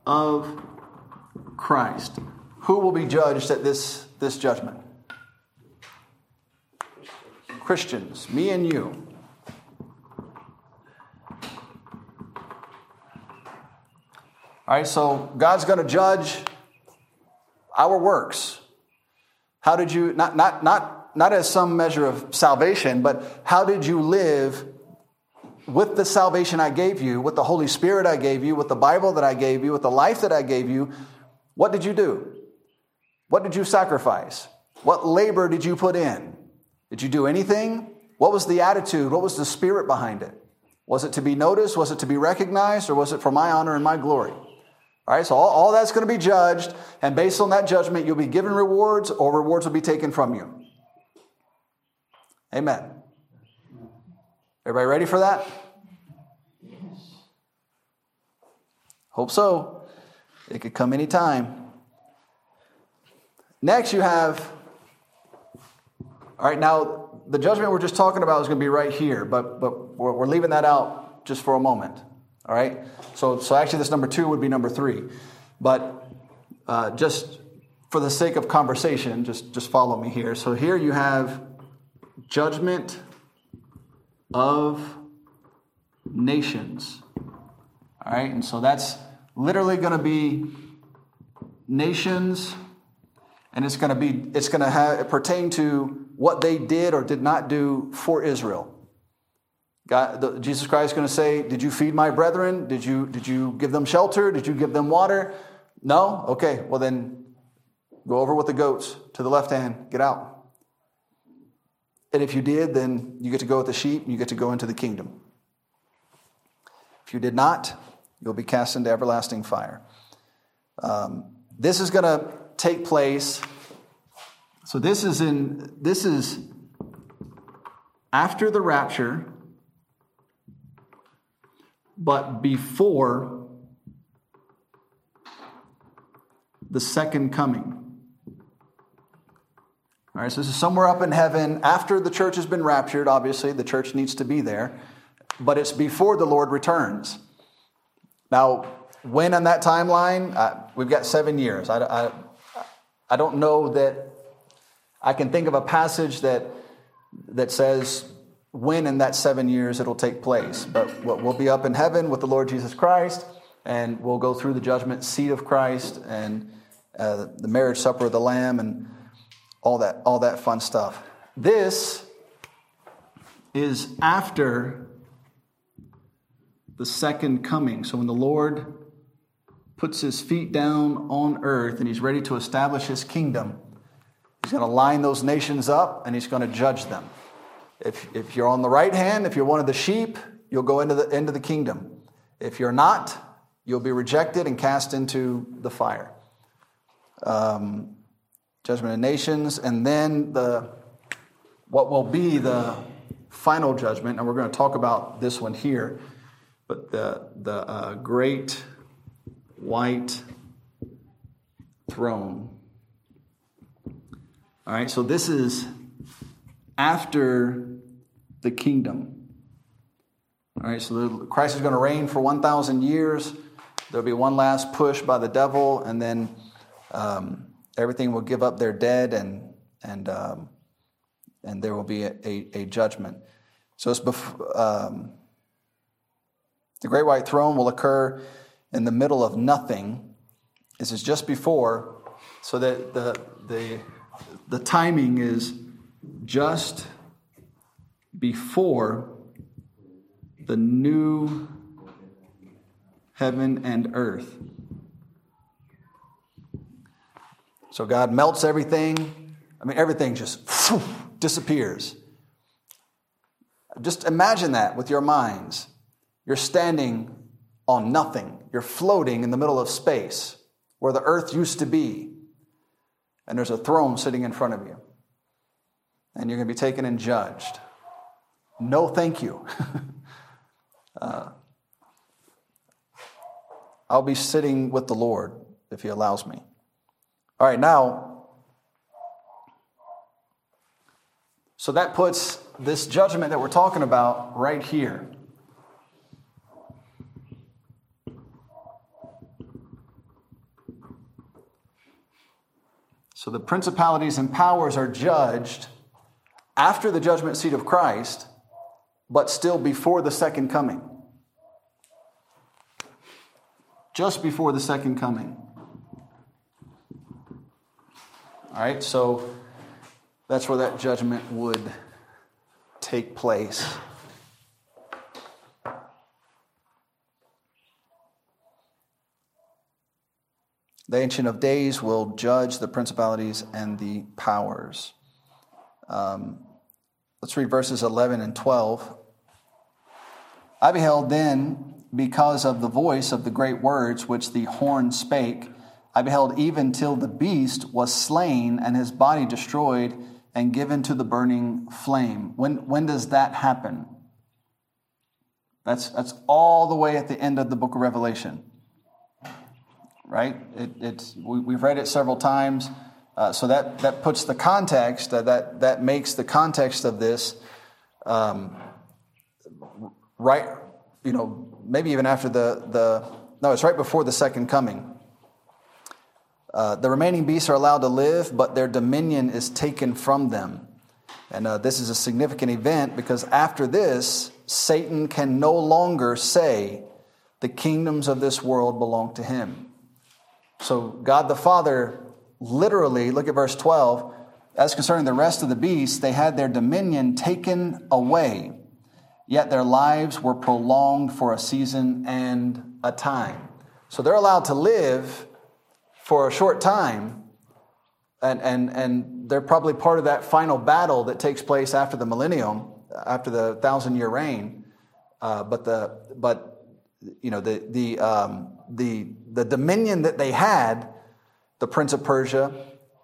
of Christ. Who will be judged at this, this judgment? Christians, me and you. All right, so God's going to judge our works. How did you, not, not, not, not as some measure of salvation, but how did you live with the salvation I gave you, with the Holy Spirit I gave you, with the Bible that I gave you, with the life that I gave you? What did you do? What did you sacrifice? What labor did you put in? Did you do anything? What was the attitude? What was the spirit behind it? Was it to be noticed? Was it to be recognized? Or was it for my honor and my glory? All right, so all, all that's going to be judged, and based on that judgment, you'll be given rewards, or rewards will be taken from you. Amen. Everybody ready for that? Hope so. It could come anytime. Next, you have, all right, now the judgment we're just talking about is going to be right here, but, but we're, we're leaving that out just for a moment. All right? So, so actually, this number two would be number three. But uh, just for the sake of conversation, just, just follow me here. So here you have judgment of nations. All right? And so that's literally going to be nations and it's going to be it's going to have, pertain to what they did or did not do for Israel. God, the, Jesus Christ is going to say, Did you feed my brethren? Did you, did you give them shelter? Did you give them water? No? Okay, well then go over with the goats to the left hand, get out. And if you did, then you get to go with the sheep, you get to go into the kingdom. If you did not, you'll be cast into everlasting fire. Um, this is going to take place. So this is in this is after the rapture but before the second coming. All right, so this is somewhere up in heaven after the church has been raptured. Obviously, the church needs to be there, but it's before the Lord returns. Now, when on that timeline? Uh, we've got seven years. I, I, I don't know that I can think of a passage that, that says when in that seven years it'll take place. But we'll be up in heaven with the Lord Jesus Christ, and we'll go through the judgment seat of Christ and uh, the marriage supper of the Lamb and all that, all that fun stuff. This is after the second coming. So when the Lord puts his feet down on earth and he's ready to establish his kingdom, he's going to line those nations up and he's going to judge them. If, if you're on the right hand, if you're one of the sheep, you'll go into the, into the kingdom. If you're not, you'll be rejected and cast into the fire. Um, judgment of nations, and then the what will be the final judgment, and we're going to talk about this one here, but the the uh, great white throne. All right, so this is after the kingdom. All right, so Christ is going to reign for 1,000 years. There'll be one last push by the devil, and then um, everything will give up their dead, and and um, and there will be a, a, a judgment. So it's bef- um, the great white throne will occur in the middle of nothing. This is just before, so that the the the timing is just before the new heaven and earth. So God melts everything. I mean, everything just whew, disappears. Just imagine that with your minds. You're standing on nothing, you're floating in the middle of space where the earth used to be, and there's a throne sitting in front of you and you're going to be taken and judged. No, thank you. uh, I'll be sitting with the Lord if He allows me. All right, now, so that puts this judgment that we're talking about right here. So the principalities and powers are judged after the judgment seat of Christ, but still before the second coming. Just before the second coming. All right, so that's where that judgment would take place. The Ancient of Days will judge the principalities and the powers. Um, let's read verses 11 and 12. I beheld then, because of the voice of the great words which the horn spake, I beheld even till the beast was slain and his body destroyed and given to the burning flame. When, when does that happen? That's, that's all the way at the end of the book of Revelation right? It, it's, we, have read it several times. Uh, so that, that puts the context, uh, that, that makes the context of this um, right, you know, maybe even after the, the, no, it's right before the second coming. Uh, the remaining beasts are allowed to live, but their dominion is taken from them. And uh, this is a significant event because after this, Satan can no longer say, the kingdoms of this world belong to him. So God the Father literally, look at verse 12, as concerning the rest of the beasts, they had their dominion taken away, yet their lives were prolonged for a season and a time. So they're allowed to live for a short time, and, and, and they're probably part of that final battle that takes place after the millennium, after the thousand year reign. Uh, but the but you know the the um, the, the dominion that they had, the prince of Persia,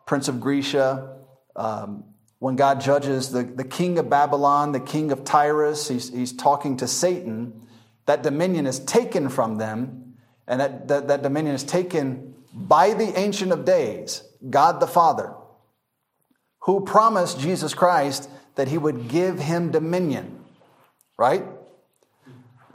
prince of Grecia, um, when God judges the, the king of Babylon, the king of Tyrus, he's, he's talking to Satan. That dominion is taken from them, and that, that, that dominion is taken by the Ancient of Days, God the Father, who promised Jesus Christ that he would give him dominion, right?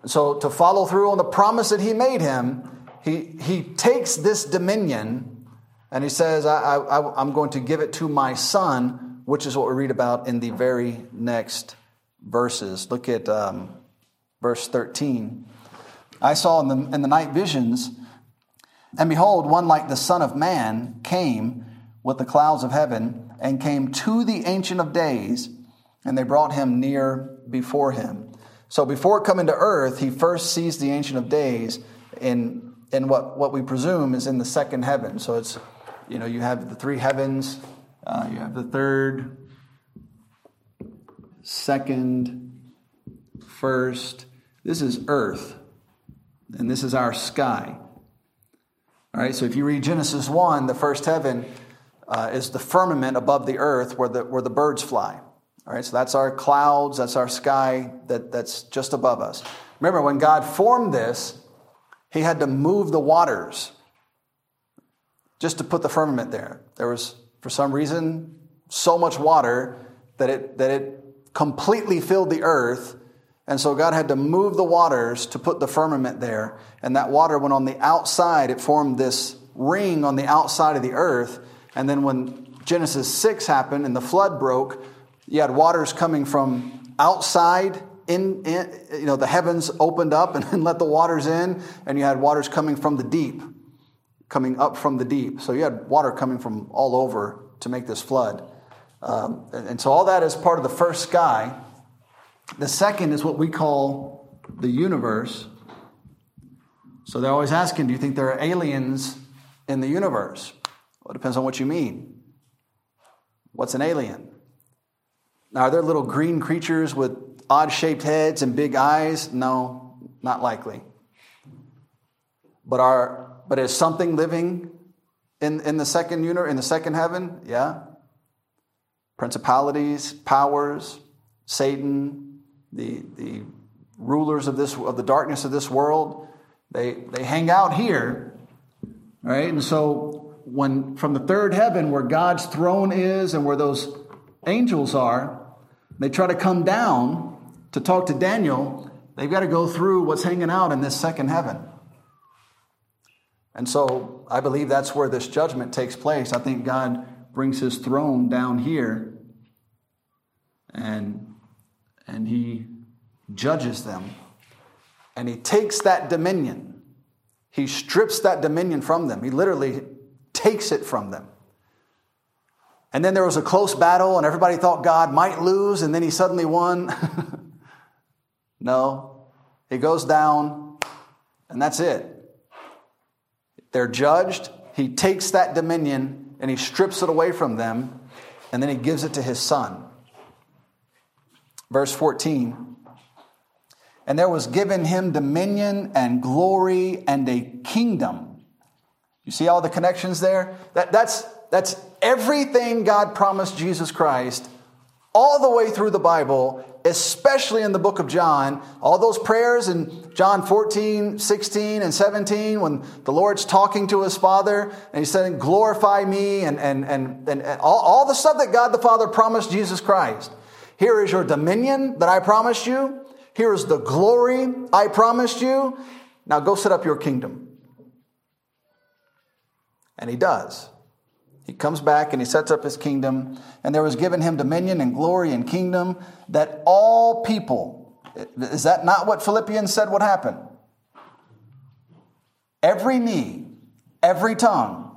So, to follow through on the promise that he made him, he, he takes this dominion and he says, I, I, I'm going to give it to my son, which is what we read about in the very next verses. Look at um, verse 13. I saw in the, in the night visions, and behold, one like the Son of Man came with the clouds of heaven and came to the Ancient of Days, and they brought him near before him. So before coming to earth, he first sees the Ancient of Days in in what, what we presume is in the second heaven. So it's, you know, you have the three heavens, uh, you have the third, second, first. This is earth, and this is our sky. All right, so if you read Genesis 1, the first heaven uh, is the firmament above the earth where the, where the birds fly. All right, so that's our clouds, that's our sky that, that's just above us. Remember, when God formed this, he had to move the waters just to put the firmament there. There was, for some reason, so much water that it, that it completely filled the earth. And so God had to move the waters to put the firmament there. And that water went on the outside. It formed this ring on the outside of the earth. And then when Genesis 6 happened and the flood broke, you had waters coming from outside in, in, you know, the heavens opened up and, and let the waters in, and you had waters coming from the deep, coming up from the deep. So you had water coming from all over to make this flood. Um, and, so all that is part of the first sky. The second is what we call the universe. So they're always asking, do you think there are aliens in the universe? Well, it depends on what you mean. What's an alien? Now, are there little green creatures with odd shaped heads and big eyes? No, not likely. But are but is something living in, in the second unit, in the second heaven? Yeah. Principalities, powers, Satan, the, the rulers of this of the darkness of this world, they they hang out here. Right? And so when from the third heaven where God's throne is and where those angels are, they try to come down to talk to Daniel, they've got to go through what's hanging out in this second heaven. And so I believe that's where this judgment takes place. I think God brings his throne down here and, and he judges them. And he takes that dominion, he strips that dominion from them. He literally takes it from them. And then there was a close battle, and everybody thought God might lose, and then he suddenly won. no, he goes down, and that's it. They're judged. He takes that dominion and he strips it away from them, and then he gives it to his son. Verse 14 And there was given him dominion and glory and a kingdom. You see all the connections there? That, that's, that's everything God promised Jesus Christ all the way through the Bible, especially in the book of John. All those prayers in John 14, 16, and 17, when the Lord's talking to his Father and he's saying, Glorify me, and, and, and, and, all, all the stuff that God the Father promised Jesus Christ. Here is your dominion that I promised you. Here is the glory I promised you. Now go set up your kingdom. And he does. He comes back and he sets up his kingdom, and there was given him dominion and glory and kingdom that all people, is that not what Philippians said would happen? Every knee, every tongue.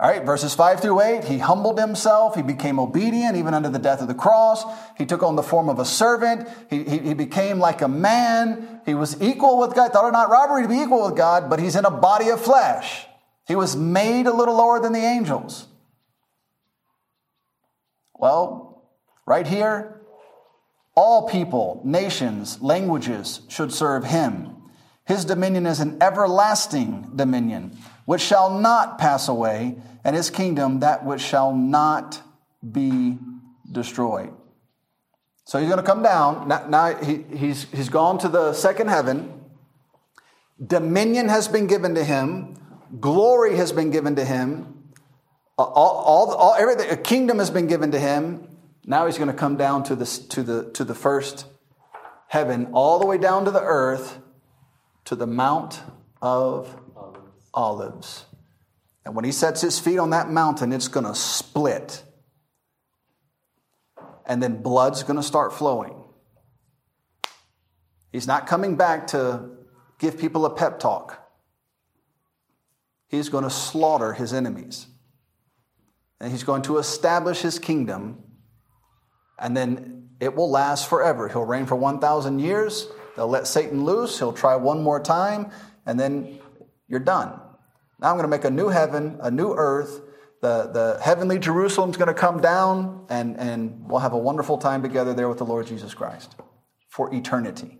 All right, verses 5 through 8, he humbled himself, he became obedient even unto the death of the cross. He took on the form of a servant, he, he, he became like a man. He was equal with God, thought it not robbery to be equal with God, but he's in a body of flesh. He was made a little lower than the angels. Well, right here, all people, nations, languages should serve him. His dominion is an everlasting dominion, which shall not pass away, and his kingdom that which shall not be destroyed. So he's going to come down. Now, now he, he's, he's gone to the second heaven. Dominion has been given to him glory has been given to him. All, all, all, everything, a kingdom has been given to him. Now he's going to come down to the, to, the, to the first heaven, all the way down to the earth, to the Mount of Olives. Olives. And when he sets his feet on that mountain, it's going to split. And then blood's going to start flowing. He's not coming back to give people a pep talk he's going to slaughter his enemies. And he's going to establish his kingdom, and then it will last forever. He'll reign for 1,000 years. They'll let Satan loose. He'll try one more time, and then you're done. Now I'm going to make a new heaven, a new earth. The, the heavenly Jerusalem's going to come down, and, and we'll have a wonderful time together there with the Lord Jesus Christ for eternity.